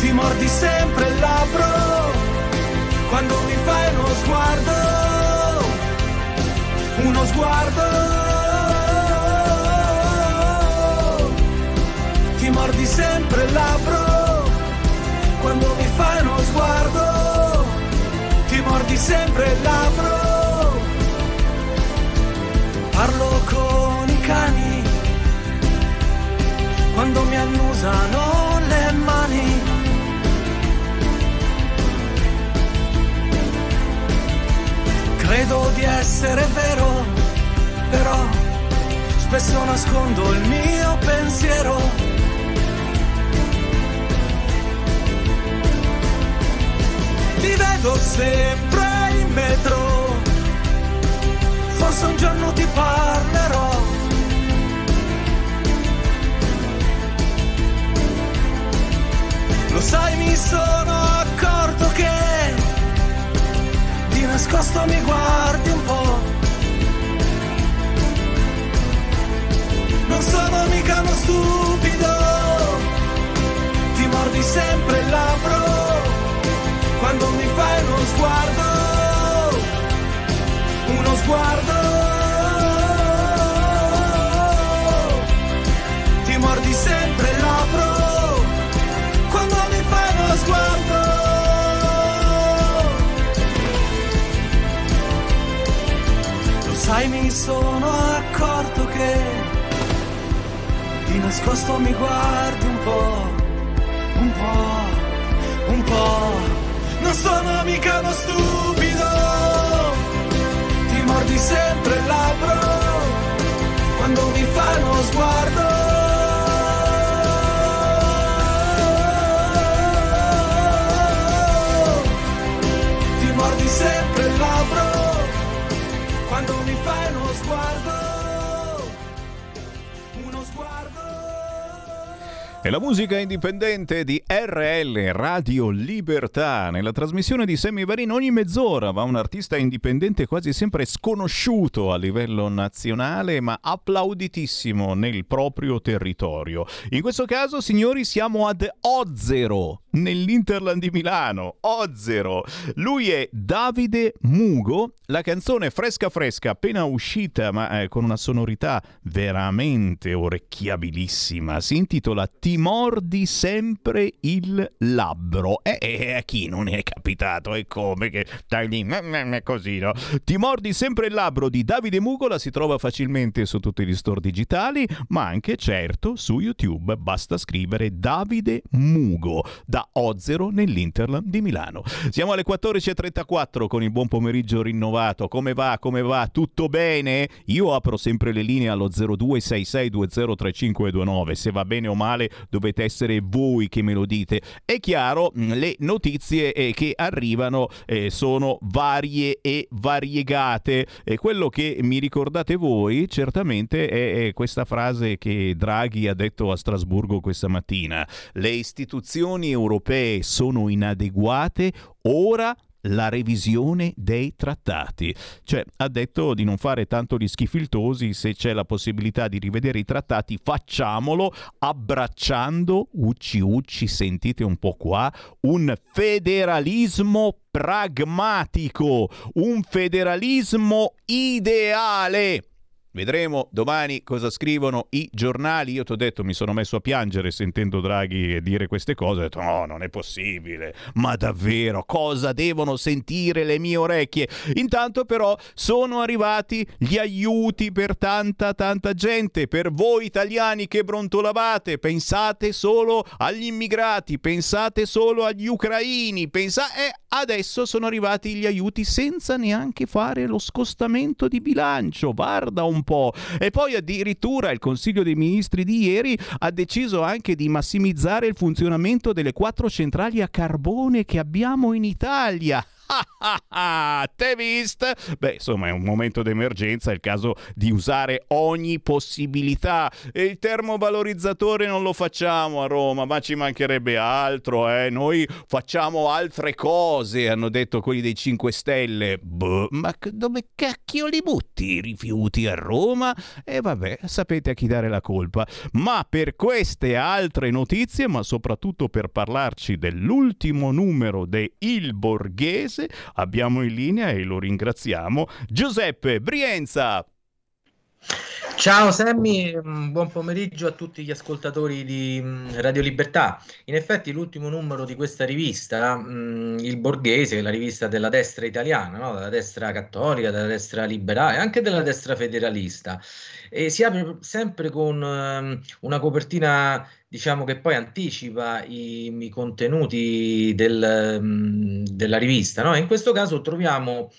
ti mordi sempre il labbro quando mi fai uno sguardo uno sguardo. Ti mordi sempre il labbro sguardo ti mordi sempre il labbro. Parlo con i cani quando mi annusano le mani. Credo di essere vero, però spesso nascondo il mio pensiero Ti vedo sempre in metro, forse un giorno ti parlerò. Lo sai, mi sono accorto che di nascosto mi guardi un po'. Non sono mica uno stupido, ti mordi sempre il labbro quando mi fai uno sguardo, uno sguardo. Ti mordi sempre labbro quando mi fai uno sguardo. Lo sai, mi sono accorto che di nascosto mi guardi un po', un po', un po'. Non sono mica uno stupido, ti mordi sempre il labbro quando mi fai uno sguardo. La musica indipendente di RL Radio Libertà. Nella trasmissione di Sammy Varin ogni mezz'ora va un artista indipendente quasi sempre sconosciuto a livello nazionale, ma applauditissimo nel proprio territorio. In questo caso, signori, siamo ad Ozzero, nell'Interland di Milano. Ozzero. Lui è Davide Mugo. La canzone fresca fresca, appena uscita, ma eh, con una sonorità veramente orecchiabilissima, si intitola Ti mordi sempre il labbro. E eh, a chi non è capitato? E come che stai lì così, no? Ti mordi sempre il labbro di Davide Mugo la si trova facilmente su tutti gli store digitali, ma anche certo su YouTube. Basta scrivere Davide Mugo da Ozzero nell'Interland di Milano. Siamo alle 14.34 con il buon pomeriggio rinnovato. Come va? Come va? Tutto bene? Io apro sempre le linee allo 0266203529. Se va bene o male dovete essere voi che me lo dite. È chiaro, le notizie eh, che arrivano eh, sono varie e variegate. E quello che mi ricordate voi certamente è questa frase che Draghi ha detto a Strasburgo questa mattina. Le istituzioni europee sono inadeguate, ora la revisione dei trattati. Cioè, ha detto di non fare tanto gli schifiltosi, se c'è la possibilità di rivedere i trattati, facciamolo abbracciando, ucci ucci, sentite un po' qua, un federalismo pragmatico, un federalismo ideale. Vedremo domani cosa scrivono i giornali. Io ti ho detto, mi sono messo a piangere sentendo Draghi dire queste cose. Ho detto, no, non è possibile. Ma davvero, cosa devono sentire le mie orecchie? Intanto, però, sono arrivati gli aiuti per tanta, tanta gente. Per voi italiani che brontolavate, pensate solo agli immigrati, pensate solo agli ucraini. Pensa- e adesso sono arrivati gli aiuti senza neanche fare lo scostamento di bilancio. Guarda un po'. E poi addirittura il Consiglio dei Ministri di ieri ha deciso anche di massimizzare il funzionamento delle quattro centrali a carbone che abbiamo in Italia. Te vist? Beh, insomma, è un momento d'emergenza, è il caso di usare ogni possibilità. E il termovalorizzatore non lo facciamo a Roma, ma ci mancherebbe altro, eh? Noi facciamo altre cose, hanno detto quelli dei 5 Stelle. Boh, ma dove cacchio li butti i rifiuti a Roma? E vabbè, sapete a chi dare la colpa. Ma per queste altre notizie, ma soprattutto per parlarci dell'ultimo numero de Il Borghese, abbiamo in linea e lo ringraziamo Giuseppe Brienza. Ciao Sammy, mm, buon pomeriggio a tutti gli ascoltatori di mm, Radio Libertà. In effetti l'ultimo numero di questa rivista, mm, Il Borghese, la rivista della destra italiana, no? della destra cattolica, della destra liberale, anche della destra federalista, e si apre sempre con ehm, una copertina diciamo che poi anticipa i, i contenuti del, mm, della rivista. No? In questo caso troviamo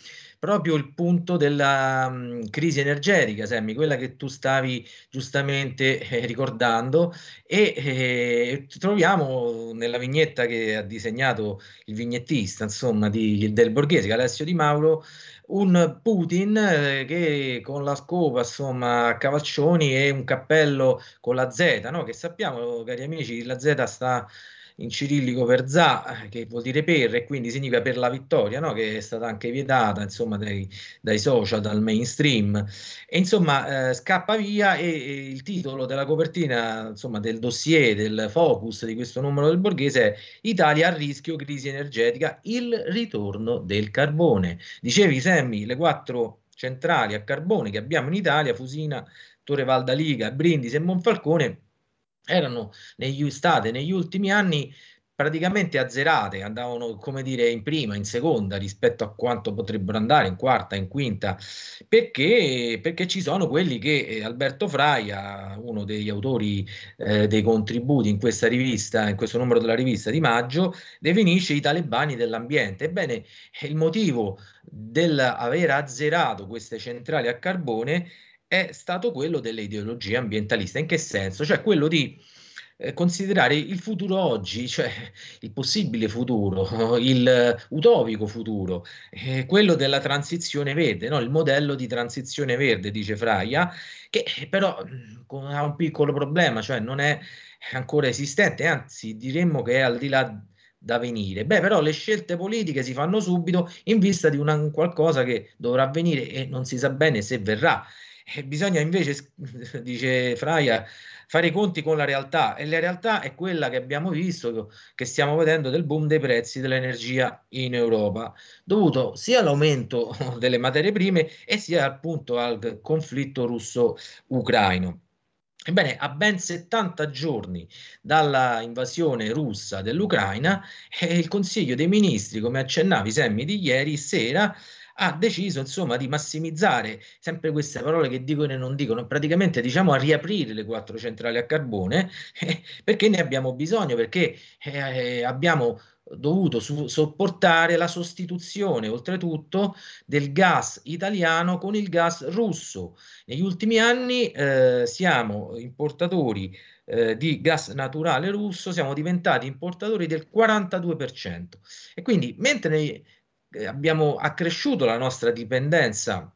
proprio il punto della mh, crisi energetica, Semmi, quella che tu stavi giustamente eh, ricordando e eh, troviamo nella vignetta che ha disegnato il vignettista, insomma, di, del Borghese, Alessio Di Mauro, un Putin eh, che con la scopa, insomma, a cavalcioni e un cappello con la Z, no? che sappiamo, cari amici, la Z sta in cirillico per za, che vuol dire per, e quindi significa per la vittoria, no? che è stata anche vietata insomma, dai, dai social, dal mainstream. E insomma eh, scappa via e, e, il titolo della copertina insomma, del dossier, del focus di questo numero del borghese è Italia a rischio crisi energetica, il ritorno del carbone. Dicevi Semmi, le quattro centrali a carbone che abbiamo in Italia, Fusina, Torre Valdaliga, Brindisi e Monfalcone, erano negli, state negli ultimi anni praticamente azzerate, andavano come dire in prima, in seconda rispetto a quanto potrebbero andare in quarta, in quinta, perché, perché ci sono quelli che eh, Alberto Fraia, uno degli autori eh, dei contributi in questa rivista, in questo numero della rivista di maggio, definisce i talebani dell'ambiente. Ebbene, il motivo dell'aver azzerato queste centrali a carbone è stato quello delle ideologie ambientaliste. In che senso? Cioè quello di eh, considerare il futuro oggi, cioè il possibile futuro, il utopico futuro, eh, quello della transizione verde, no? il modello di transizione verde, dice Fraia, che però mm, ha un piccolo problema, cioè non è ancora esistente, anzi diremmo che è al di là da venire. Beh, però le scelte politiche si fanno subito in vista di una, qualcosa che dovrà avvenire e non si sa bene se verrà. E bisogna invece, dice Fraia, fare i conti con la realtà e la realtà è quella che abbiamo visto, che stiamo vedendo del boom dei prezzi dell'energia in Europa, dovuto sia all'aumento delle materie prime e sia appunto al conflitto russo-ucraino. Ebbene, a ben 70 giorni dalla invasione russa dell'Ucraina, eh, il Consiglio dei Ministri, come accennavi Semmi di ieri sera, ha deciso insomma di massimizzare sempre queste parole che dicono e non dicono, praticamente diciamo a riaprire le quattro centrali a carbone perché ne abbiamo bisogno, perché eh, abbiamo dovuto su- sopportare la sostituzione oltretutto del gas italiano con il gas russo. Negli ultimi anni eh, siamo importatori eh, di gas naturale russo, siamo diventati importatori del 42% e quindi mentre eh, abbiamo accresciuto la nostra dipendenza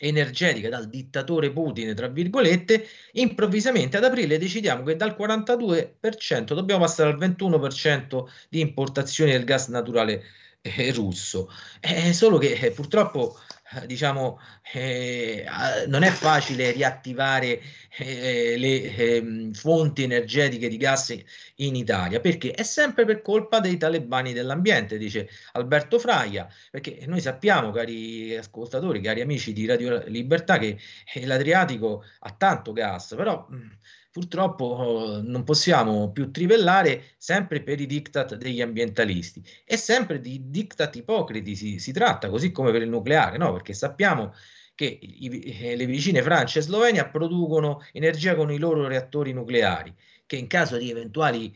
energetica dal dittatore Putin, tra virgolette, improvvisamente ad aprile decidiamo che dal 42% dobbiamo passare al 21% di importazioni del gas naturale eh, russo. Eh, solo che eh, purtroppo eh, diciamo, eh, non è facile riattivare eh, le eh, fonti energetiche di gas in Italia perché è sempre per colpa dei talebani dell'ambiente, dice Alberto Fraia, perché noi sappiamo, cari ascoltatori, cari amici di Radio Libertà, che eh, l'Adriatico ha tanto gas, però mh, purtroppo oh, non possiamo più trivellare sempre per i diktat degli ambientalisti e sempre di diktat ipocriti si, si tratta, così come per il nucleare, no? perché sappiamo che i, eh, le vicine Francia e Slovenia producono energia con i loro reattori nucleari che in caso di eventuali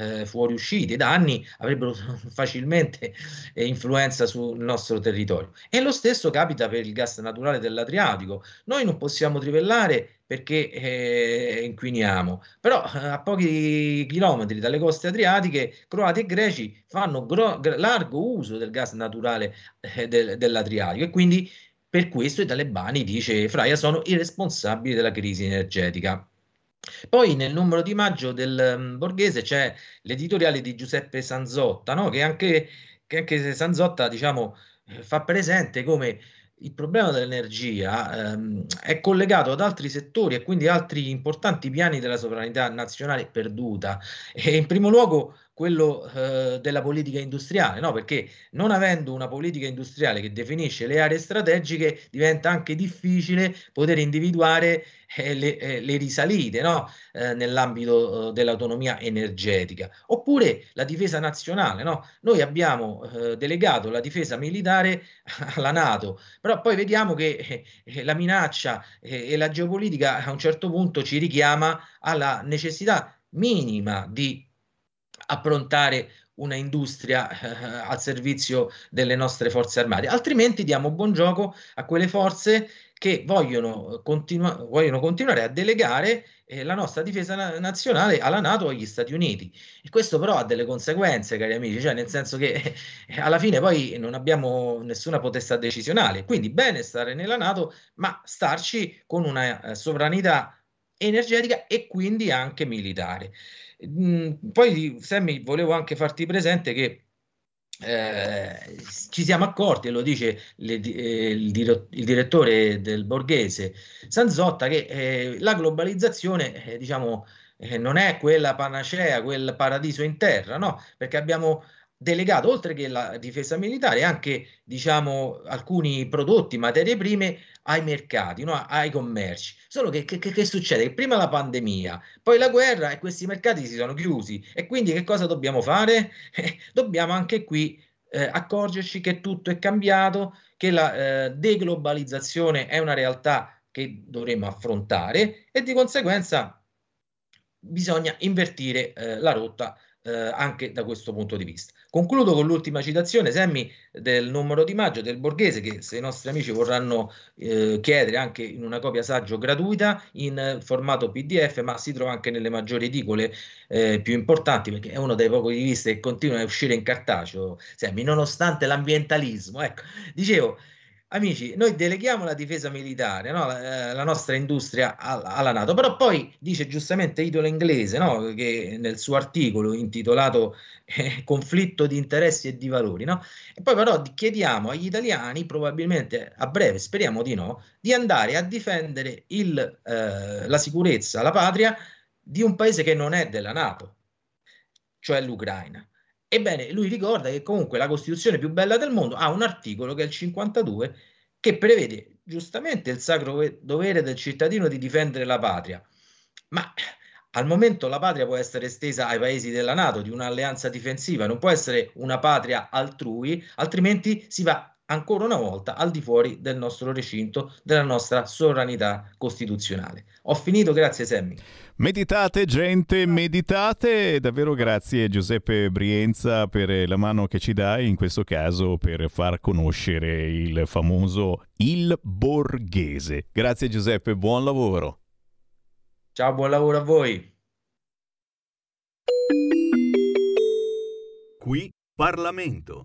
eh, fuoriuscite, danni, avrebbero facilmente eh, influenza sul nostro territorio. E lo stesso capita per il gas naturale dell'Adriatico. Noi non possiamo trivellare perché eh, inquiniamo, però eh, a pochi chilometri dalle coste adriatiche, croati e greci fanno gro- largo uso del gas naturale eh, del, dell'Adriatico e quindi per questo i talebani, dice Fraia, sono i responsabili della crisi energetica. Poi nel numero di maggio del um, Borghese c'è l'editoriale di Giuseppe Sanzotta, no? che, anche, che anche Sanzotta diciamo, eh, fa presente come il problema dell'energia ehm, è collegato ad altri settori e quindi altri importanti piani della sovranità nazionale perduta. E in primo luogo quello eh, della politica industriale, no? perché non avendo una politica industriale che definisce le aree strategiche diventa anche difficile poter individuare eh, le, eh, le, risalite no? Eh, nell'ambito eh, dell'autonomia energetica. Oppure la difesa nazionale. No? Noi abbiamo eh, delegato la difesa militare alla Nato, però poi vediamo che la minaccia e la geopolitica a un certo punto ci richiama alla necessità minima di approntare una industria eh, al servizio delle nostre forze armate, altrimenti diamo buon gioco a quelle forze che vogliono, continu- vogliono continuare a delegare eh, la nostra difesa na- nazionale alla Nato o agli Stati Uniti. E questo però ha delle conseguenze, cari amici, cioè nel senso che eh, alla fine poi non abbiamo nessuna potestà decisionale, quindi bene stare nella Nato, ma starci con una eh, sovranità energetica e quindi anche militare. Mm, poi, Sammy, volevo anche farti presente che eh, ci siamo accorti, e lo dice le, eh, il, dir- il, direttore del Borghese Sanzotta, che eh, la globalizzazione, eh, diciamo, eh, non è quella panacea, quel paradiso in terra, no? Perché abbiamo delegato, oltre che la difesa militare, anche diciamo, alcuni prodotti, materie prime ai mercati, no? ai commerci. Solo che, che, che succede? prima la pandemia, poi la guerra e questi mercati si sono chiusi. E quindi che cosa dobbiamo fare? Eh, dobbiamo anche qui eh, accorgerci che tutto è cambiato, che la eh, deglobalizzazione è una realtà che dovremmo affrontare e di conseguenza bisogna invertire eh, la rotta eh, anche da questo punto di vista. Concludo con l'ultima citazione, Semmi, del numero di maggio del Borghese, che se i nostri amici vorranno eh, chiedere anche in una copia saggio gratuita in formato PDF, ma si trova anche nelle maggiori edicole eh, più importanti, perché è uno dei pochi rivisti che continua a uscire in cartaceo, Semmi, nonostante l'ambientalismo. Ecco, dicevo, amici, noi deleghiamo la difesa militare, no? la, eh, la, nostra industria alla Nato, però poi dice giustamente Idolo Inglese, no? che nel suo articolo intitolato eh, Conflitto di interessi e di valori, no? e poi però chiediamo agli italiani, probabilmente a breve, speriamo di no, di andare a difendere il, eh, la sicurezza, la patria di un paese che non è della Nato, cioè l'Ucraina. Ebbene, lui ricorda che comunque la Costituzione più bella del mondo ha un articolo che è il 52 che prevede giustamente il sacro dovere del cittadino di difendere la patria. Ma al momento la patria può essere estesa ai paesi della Nato, di un'alleanza difensiva, non può essere una patria altrui, altrimenti si va ancora una volta al di fuori del nostro recinto, della nostra sovranità costituzionale. Ho finito, grazie Semmi. Meditate gente, meditate, davvero grazie Giuseppe Brienza per la mano che ci dai, in questo caso per far conoscere il famoso Il Borghese. Grazie Giuseppe, buon lavoro. Ciao, buon lavoro a voi. Qui Parlamento.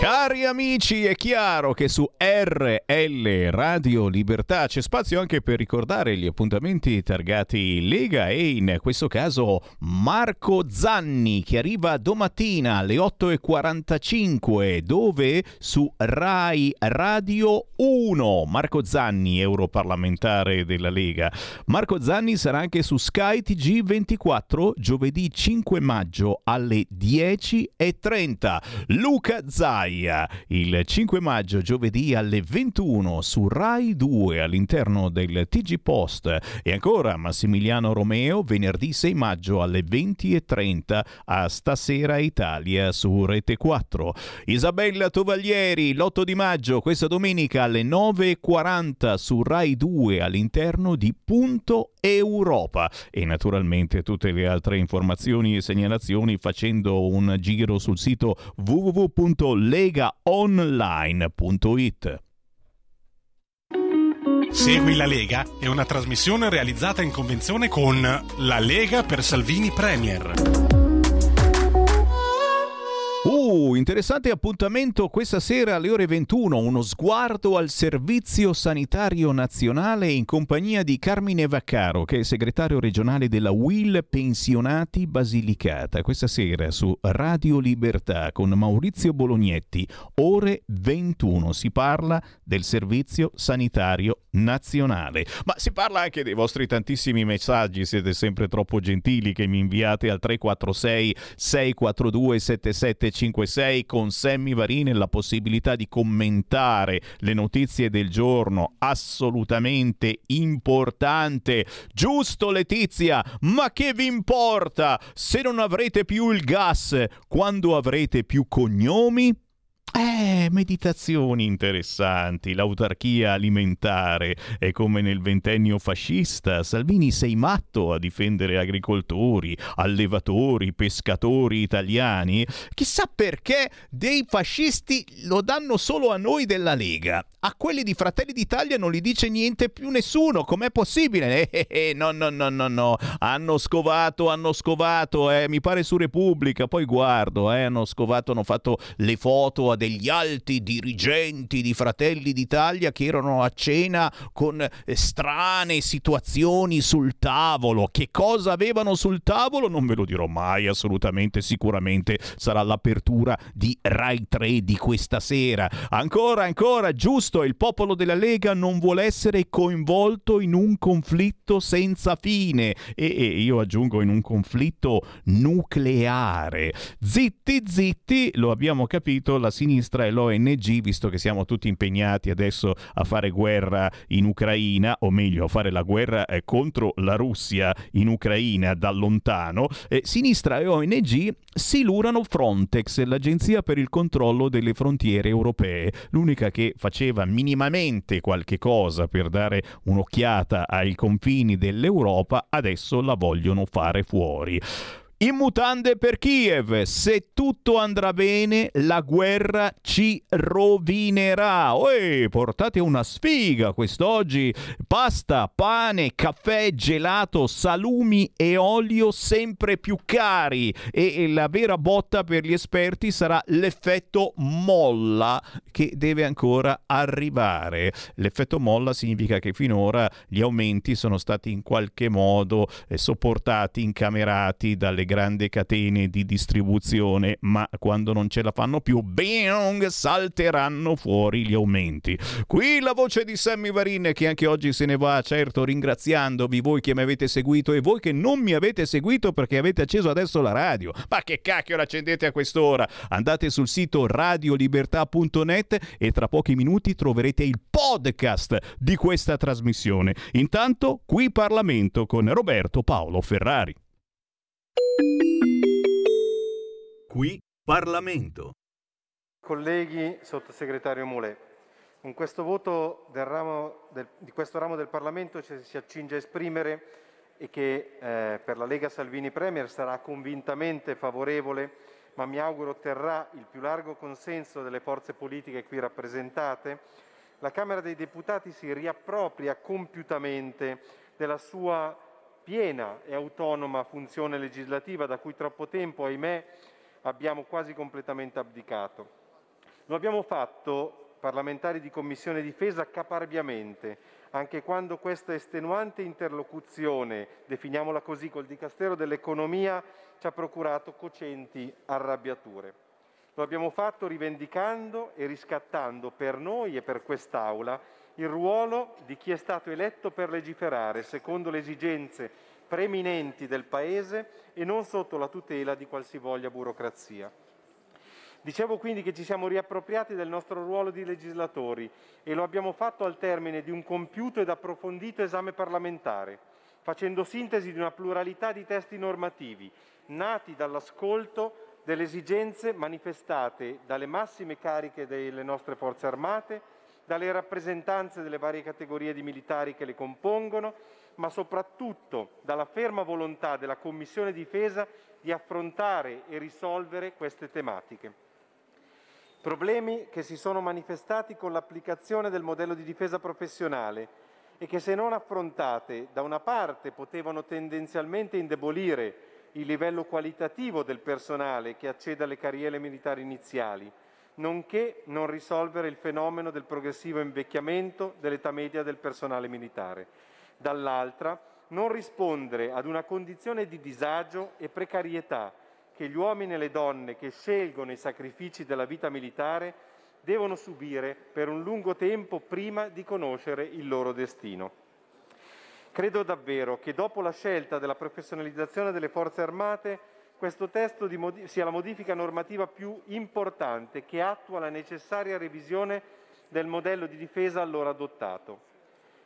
Cari amici, è chiaro che su RL Radio Libertà c'è spazio anche per ricordare gli appuntamenti targati Lega e in questo caso Marco Zanni che arriva domattina alle 8.45 dove su Rai Radio 1. Marco Zanni, europarlamentare della Lega. Marco Zanni sarà anche su Sky TG24 giovedì 5 maggio alle 10.30. Luca Zai Gaia il 5 maggio giovedì alle 21 su Rai 2 all'interno del TG Post e ancora Massimiliano Romeo venerdì 6 maggio alle 20.30 a Stasera Italia su Rete 4. Isabella Tovaglieri l'8 di maggio questa domenica alle 9.40 su Rai 2 all'interno di Punto Europa e naturalmente tutte le altre informazioni e segnalazioni facendo un giro sul sito www.le legaonline.it. Segui la Lega è una trasmissione realizzata in convenzione con La Lega per Salvini Premier. Uh, interessante appuntamento questa sera alle ore 21, uno sguardo al Servizio Sanitario Nazionale in compagnia di Carmine Vaccaro, che è segretario regionale della Will Pensionati Basilicata. Questa sera su Radio Libertà con Maurizio Bolognetti, ore 21, si parla del Servizio Sanitario nazionale. Ma si parla anche dei vostri tantissimi messaggi, siete sempre troppo gentili che mi inviate al 346 642 7756 con Sammy Varin la possibilità di commentare le notizie del giorno, assolutamente importante. Giusto Letizia, ma che vi importa se non avrete più il gas quando avrete più cognomi? Eh, meditazioni interessanti, l'autarchia alimentare è come nel ventennio fascista. Salvini sei matto a difendere agricoltori, allevatori, pescatori italiani. Chissà perché dei fascisti lo danno solo a noi della Lega. A quelli di Fratelli d'Italia non li dice niente più nessuno. Com'è possibile? Eh, eh, eh, no, no, no, no, no. Hanno scovato, hanno scovato, eh. Mi pare su Repubblica. Poi guardo, eh. Hanno scovato, hanno fatto le foto a degli alti dirigenti di Fratelli d'Italia che erano a cena con eh, strane situazioni sul tavolo. Che cosa avevano sul tavolo? Non ve lo dirò mai, assolutamente, sicuramente sarà l'apertura di Rai 3 di questa sera. Ancora, ancora, giusto, il popolo della Lega non vuole essere coinvolto in un conflitto senza fine e, e io aggiungo in un conflitto nucleare. Zitti, zitti, lo abbiamo capito, la sinistra e l'ONG, visto che siamo tutti impegnati adesso a fare guerra in Ucraina, o meglio a fare la guerra eh, contro la Russia in Ucraina da lontano, eh, sinistra e ONG silurano Frontex, l'agenzia per il controllo delle frontiere europee, l'unica che faceva minimamente qualche cosa per dare un'occhiata ai confini dell'Europa, adesso la vogliono fare fuori. In mutande per Kiev, se tutto andrà bene, la guerra ci rovinerà. Uè, portate una sfiga quest'oggi. Pasta, pane, caffè, gelato, salumi e olio sempre più cari. E la vera botta per gli esperti sarà l'effetto molla che deve ancora arrivare. L'effetto molla significa che finora gli aumenti sono stati in qualche modo eh, sopportati, incamerati dalle grandi catene di distribuzione, ma quando non ce la fanno più, bing, salteranno fuori gli aumenti. Qui la voce di Sammy Varin che anche oggi se ne va, certo ringraziandovi voi che mi avete seguito e voi che non mi avete seguito perché avete acceso adesso la radio. Ma che cacchio l'accendete a quest'ora? Andate sul sito radiolibertà.net e tra pochi minuti troverete il podcast di questa trasmissione. Intanto qui Parlamento con Roberto Paolo Ferrari. Qui Parlamento. Colleghi, sottosegretario Moulet, con questo voto del, di questo ramo del Parlamento ci si accinge a esprimere e che eh, per la Lega Salvini Premier sarà convintamente favorevole, ma mi auguro otterrà il più largo consenso delle forze politiche qui rappresentate, la Camera dei Deputati si riappropria compiutamente della sua piena e autonoma funzione legislativa da cui troppo tempo, ahimè, abbiamo quasi completamente abdicato. Lo abbiamo fatto, parlamentari di Commissione Difesa, caparbiamente, anche quando questa estenuante interlocuzione, definiamola così, col Dicastero dell'Economia ci ha procurato cocenti arrabbiature. Lo abbiamo fatto rivendicando e riscattando per noi e per quest'Aula il ruolo di chi è stato eletto per legiferare secondo le esigenze preminenti del Paese e non sotto la tutela di qualsivoglia burocrazia. Dicevo quindi che ci siamo riappropriati del nostro ruolo di legislatori e lo abbiamo fatto al termine di un compiuto ed approfondito esame parlamentare, facendo sintesi di una pluralità di testi normativi, nati dall'ascolto delle esigenze manifestate dalle massime cariche delle nostre forze armate, dalle rappresentanze delle varie categorie di militari che le compongono, ma soprattutto dalla ferma volontà della Commissione Difesa di affrontare e risolvere queste tematiche. Problemi che si sono manifestati con l'applicazione del modello di difesa professionale e che se non affrontate da una parte potevano tendenzialmente indebolire il livello qualitativo del personale che accede alle carriere militari iniziali, nonché non risolvere il fenomeno del progressivo invecchiamento dell'età media del personale militare. Dall'altra, non rispondere ad una condizione di disagio e precarietà che gli uomini e le donne che scelgono i sacrifici della vita militare devono subire per un lungo tempo prima di conoscere il loro destino. Credo davvero che dopo la scelta della professionalizzazione delle forze armate questo testo sia la modifica normativa più importante che attua la necessaria revisione del modello di difesa allora adottato.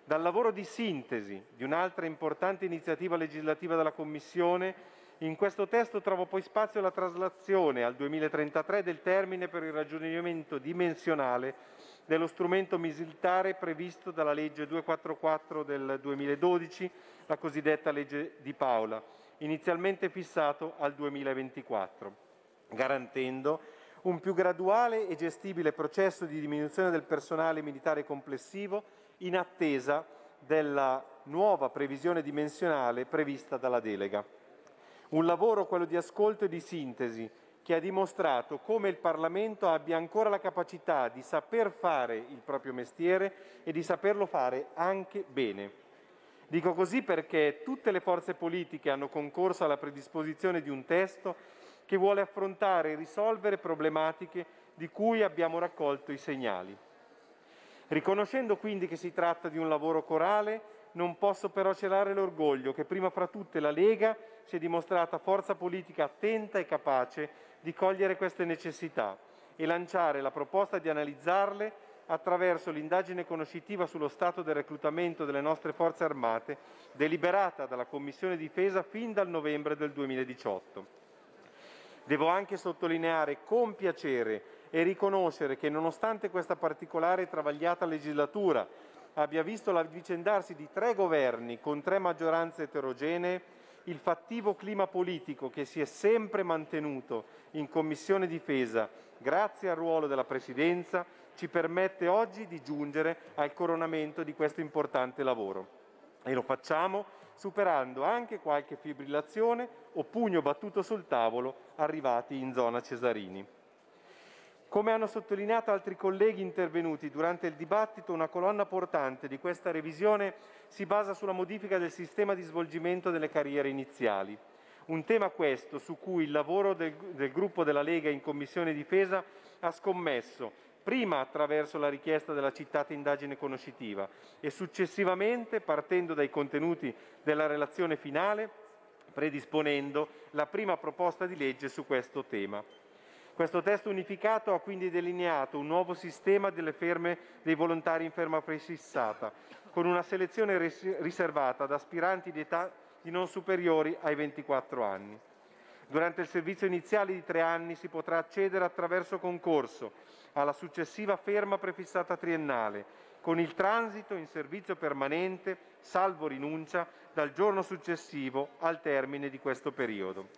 Dal lavoro di sintesi di un'altra importante iniziativa legislativa della Commissione, in questo testo trovo poi spazio la traslazione al 2033 del termine per il raggiungimento dimensionale dello strumento militare previsto dalla legge 244 del 2012, la cosiddetta legge di Paola, inizialmente fissato al 2024, garantendo un più graduale e gestibile processo di diminuzione del personale militare complessivo in attesa della nuova previsione dimensionale prevista dalla delega. Un lavoro, quello di ascolto e di sintesi, che ha dimostrato come il Parlamento abbia ancora la capacità di saper fare il proprio mestiere e di saperlo fare anche bene. Dico così perché tutte le forze politiche hanno concorso alla predisposizione di un testo che vuole affrontare e risolvere problematiche di cui abbiamo raccolto i segnali. Riconoscendo quindi che si tratta di un lavoro corale, non posso però celare l'orgoglio che prima fra tutte la Lega si è dimostrata forza politica attenta e capace di cogliere queste necessità e lanciare la proposta di analizzarle attraverso l'indagine conoscitiva sullo stato del reclutamento delle nostre forze armate, deliberata dalla Commissione difesa fin dal novembre del 2018. Devo anche sottolineare con piacere e riconoscere che nonostante questa particolare e travagliata legislatura abbia visto l'avvicendarsi di tre governi con tre maggioranze eterogenee, il fattivo clima politico che si è sempre mantenuto in Commissione Difesa grazie al ruolo della Presidenza ci permette oggi di giungere al coronamento di questo importante lavoro. E lo facciamo superando anche qualche fibrillazione o pugno battuto sul tavolo arrivati in zona Cesarini. Come hanno sottolineato altri colleghi intervenuti durante il dibattito, una colonna portante di questa revisione si basa sulla modifica del sistema di svolgimento delle carriere iniziali. Un tema questo su cui il lavoro del, del gruppo della Lega in Commissione Difesa ha scommesso, prima attraverso la richiesta della citata indagine conoscitiva e successivamente partendo dai contenuti della relazione finale, predisponendo la prima proposta di legge su questo tema. Questo testo unificato ha quindi delineato un nuovo sistema delle ferme dei volontari in ferma prefissata, con una selezione riservata ad aspiranti di età di non superiori ai 24 anni. Durante il servizio iniziale di tre anni si potrà accedere attraverso concorso alla successiva ferma prefissata triennale, con il transito in servizio permanente, salvo rinuncia, dal giorno successivo al termine di questo periodo.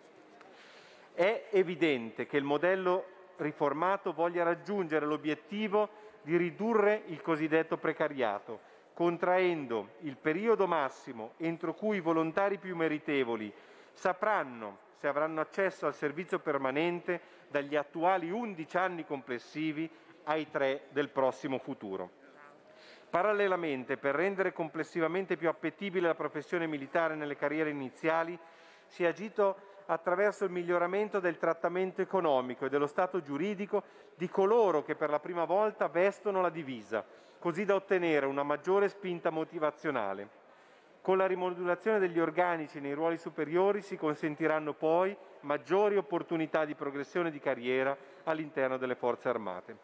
È evidente che il modello riformato voglia raggiungere l'obiettivo di ridurre il cosiddetto precariato, contraendo il periodo massimo entro cui i volontari più meritevoli sapranno se avranno accesso al servizio permanente dagli attuali 11 anni complessivi ai 3 del prossimo futuro. Parallelamente, per rendere complessivamente più appetibile la professione militare nelle carriere iniziali, si è agito attraverso il miglioramento del trattamento economico e dello stato giuridico di coloro che per la prima volta vestono la divisa, così da ottenere una maggiore spinta motivazionale. Con la rimodulazione degli organici nei ruoli superiori si consentiranno poi maggiori opportunità di progressione di carriera all'interno delle forze armate.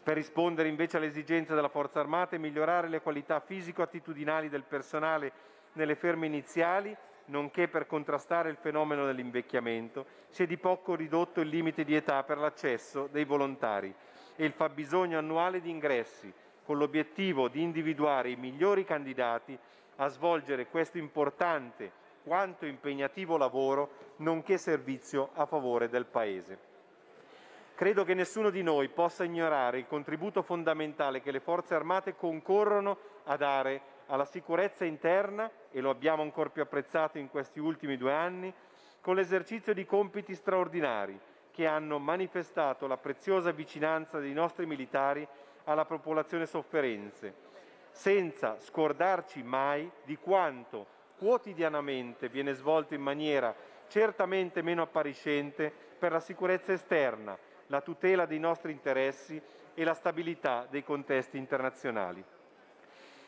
Per rispondere invece alle esigenze della forza armata e migliorare le qualità fisico-attitudinali del personale nelle ferme iniziali, nonché per contrastare il fenomeno dell'invecchiamento, si è di poco ridotto il limite di età per l'accesso dei volontari e il fabbisogno annuale di ingressi, con l'obiettivo di individuare i migliori candidati a svolgere questo importante quanto impegnativo lavoro, nonché servizio a favore del Paese. Credo che nessuno di noi possa ignorare il contributo fondamentale che le forze armate concorrono a dare alla sicurezza interna, e lo abbiamo ancora più apprezzato in questi ultimi due anni, con l'esercizio di compiti straordinari che hanno manifestato la preziosa vicinanza dei nostri militari alla popolazione sofferenze, senza scordarci mai di quanto quotidianamente viene svolto in maniera certamente meno appariscente per la sicurezza esterna, la tutela dei nostri interessi e la stabilità dei contesti internazionali.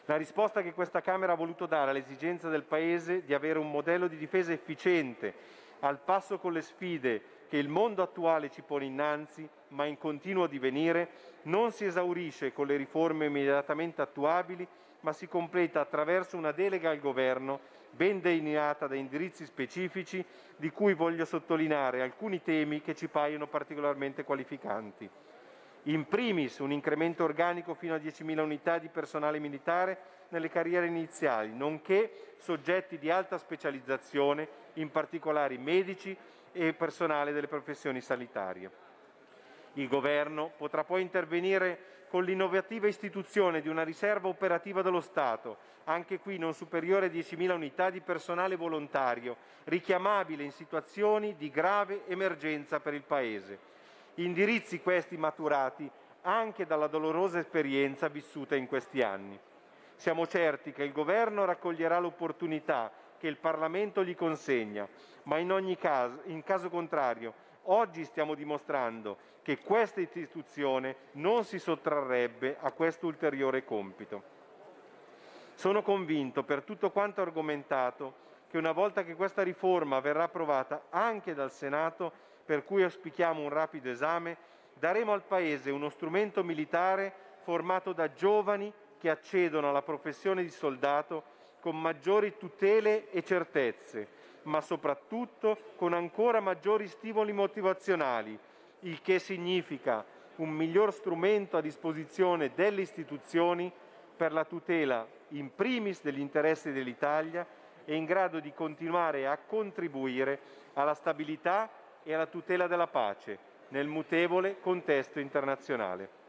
La risposta che questa Camera ha voluto dare all'esigenza del Paese di avere un modello di difesa efficiente, al passo con le sfide che il mondo attuale ci pone innanzi, ma in continuo divenire, non si esaurisce con le riforme immediatamente attuabili, ma si completa attraverso una delega al Governo ben delineata da indirizzi specifici, di cui voglio sottolineare alcuni temi che ci paiono particolarmente qualificanti. In primis un incremento organico fino a 10.000 unità di personale militare nelle carriere iniziali, nonché soggetti di alta specializzazione, in particolare medici e personale delle professioni sanitarie. Il Governo potrà poi intervenire con l'innovativa istituzione di una riserva operativa dello Stato, anche qui non superiore a 10.000 unità di personale volontario, richiamabile in situazioni di grave emergenza per il Paese. Indirizzi questi maturati anche dalla dolorosa esperienza vissuta in questi anni. Siamo certi che il Governo raccoglierà l'opportunità che il Parlamento gli consegna, ma in ogni caso, in caso contrario, oggi stiamo dimostrando che questa istituzione non si sottrarrebbe a questo ulteriore compito. Sono convinto, per tutto quanto argomentato, che una volta che questa riforma verrà approvata anche dal Senato, per cui auspichiamo un rapido esame, daremo al Paese uno strumento militare formato da giovani che accedono alla professione di soldato con maggiori tutele e certezze, ma soprattutto con ancora maggiori stimoli motivazionali, il che significa un miglior strumento a disposizione delle istituzioni per la tutela in primis degli interessi dell'Italia e in grado di continuare a contribuire alla stabilità e alla tutela della pace nel mutevole contesto internazionale.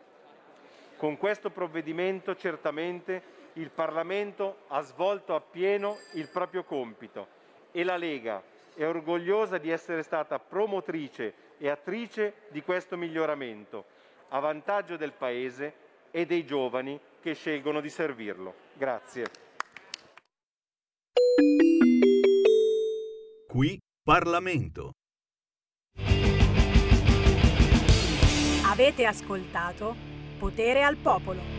Con questo provvedimento certamente il Parlamento ha svolto appieno il proprio compito e la Lega è orgogliosa di essere stata promotrice e attrice di questo miglioramento, a vantaggio del Paese e dei giovani che scelgono di servirlo. Grazie. Qui Parlamento. Avete ascoltato Potere al Popolo.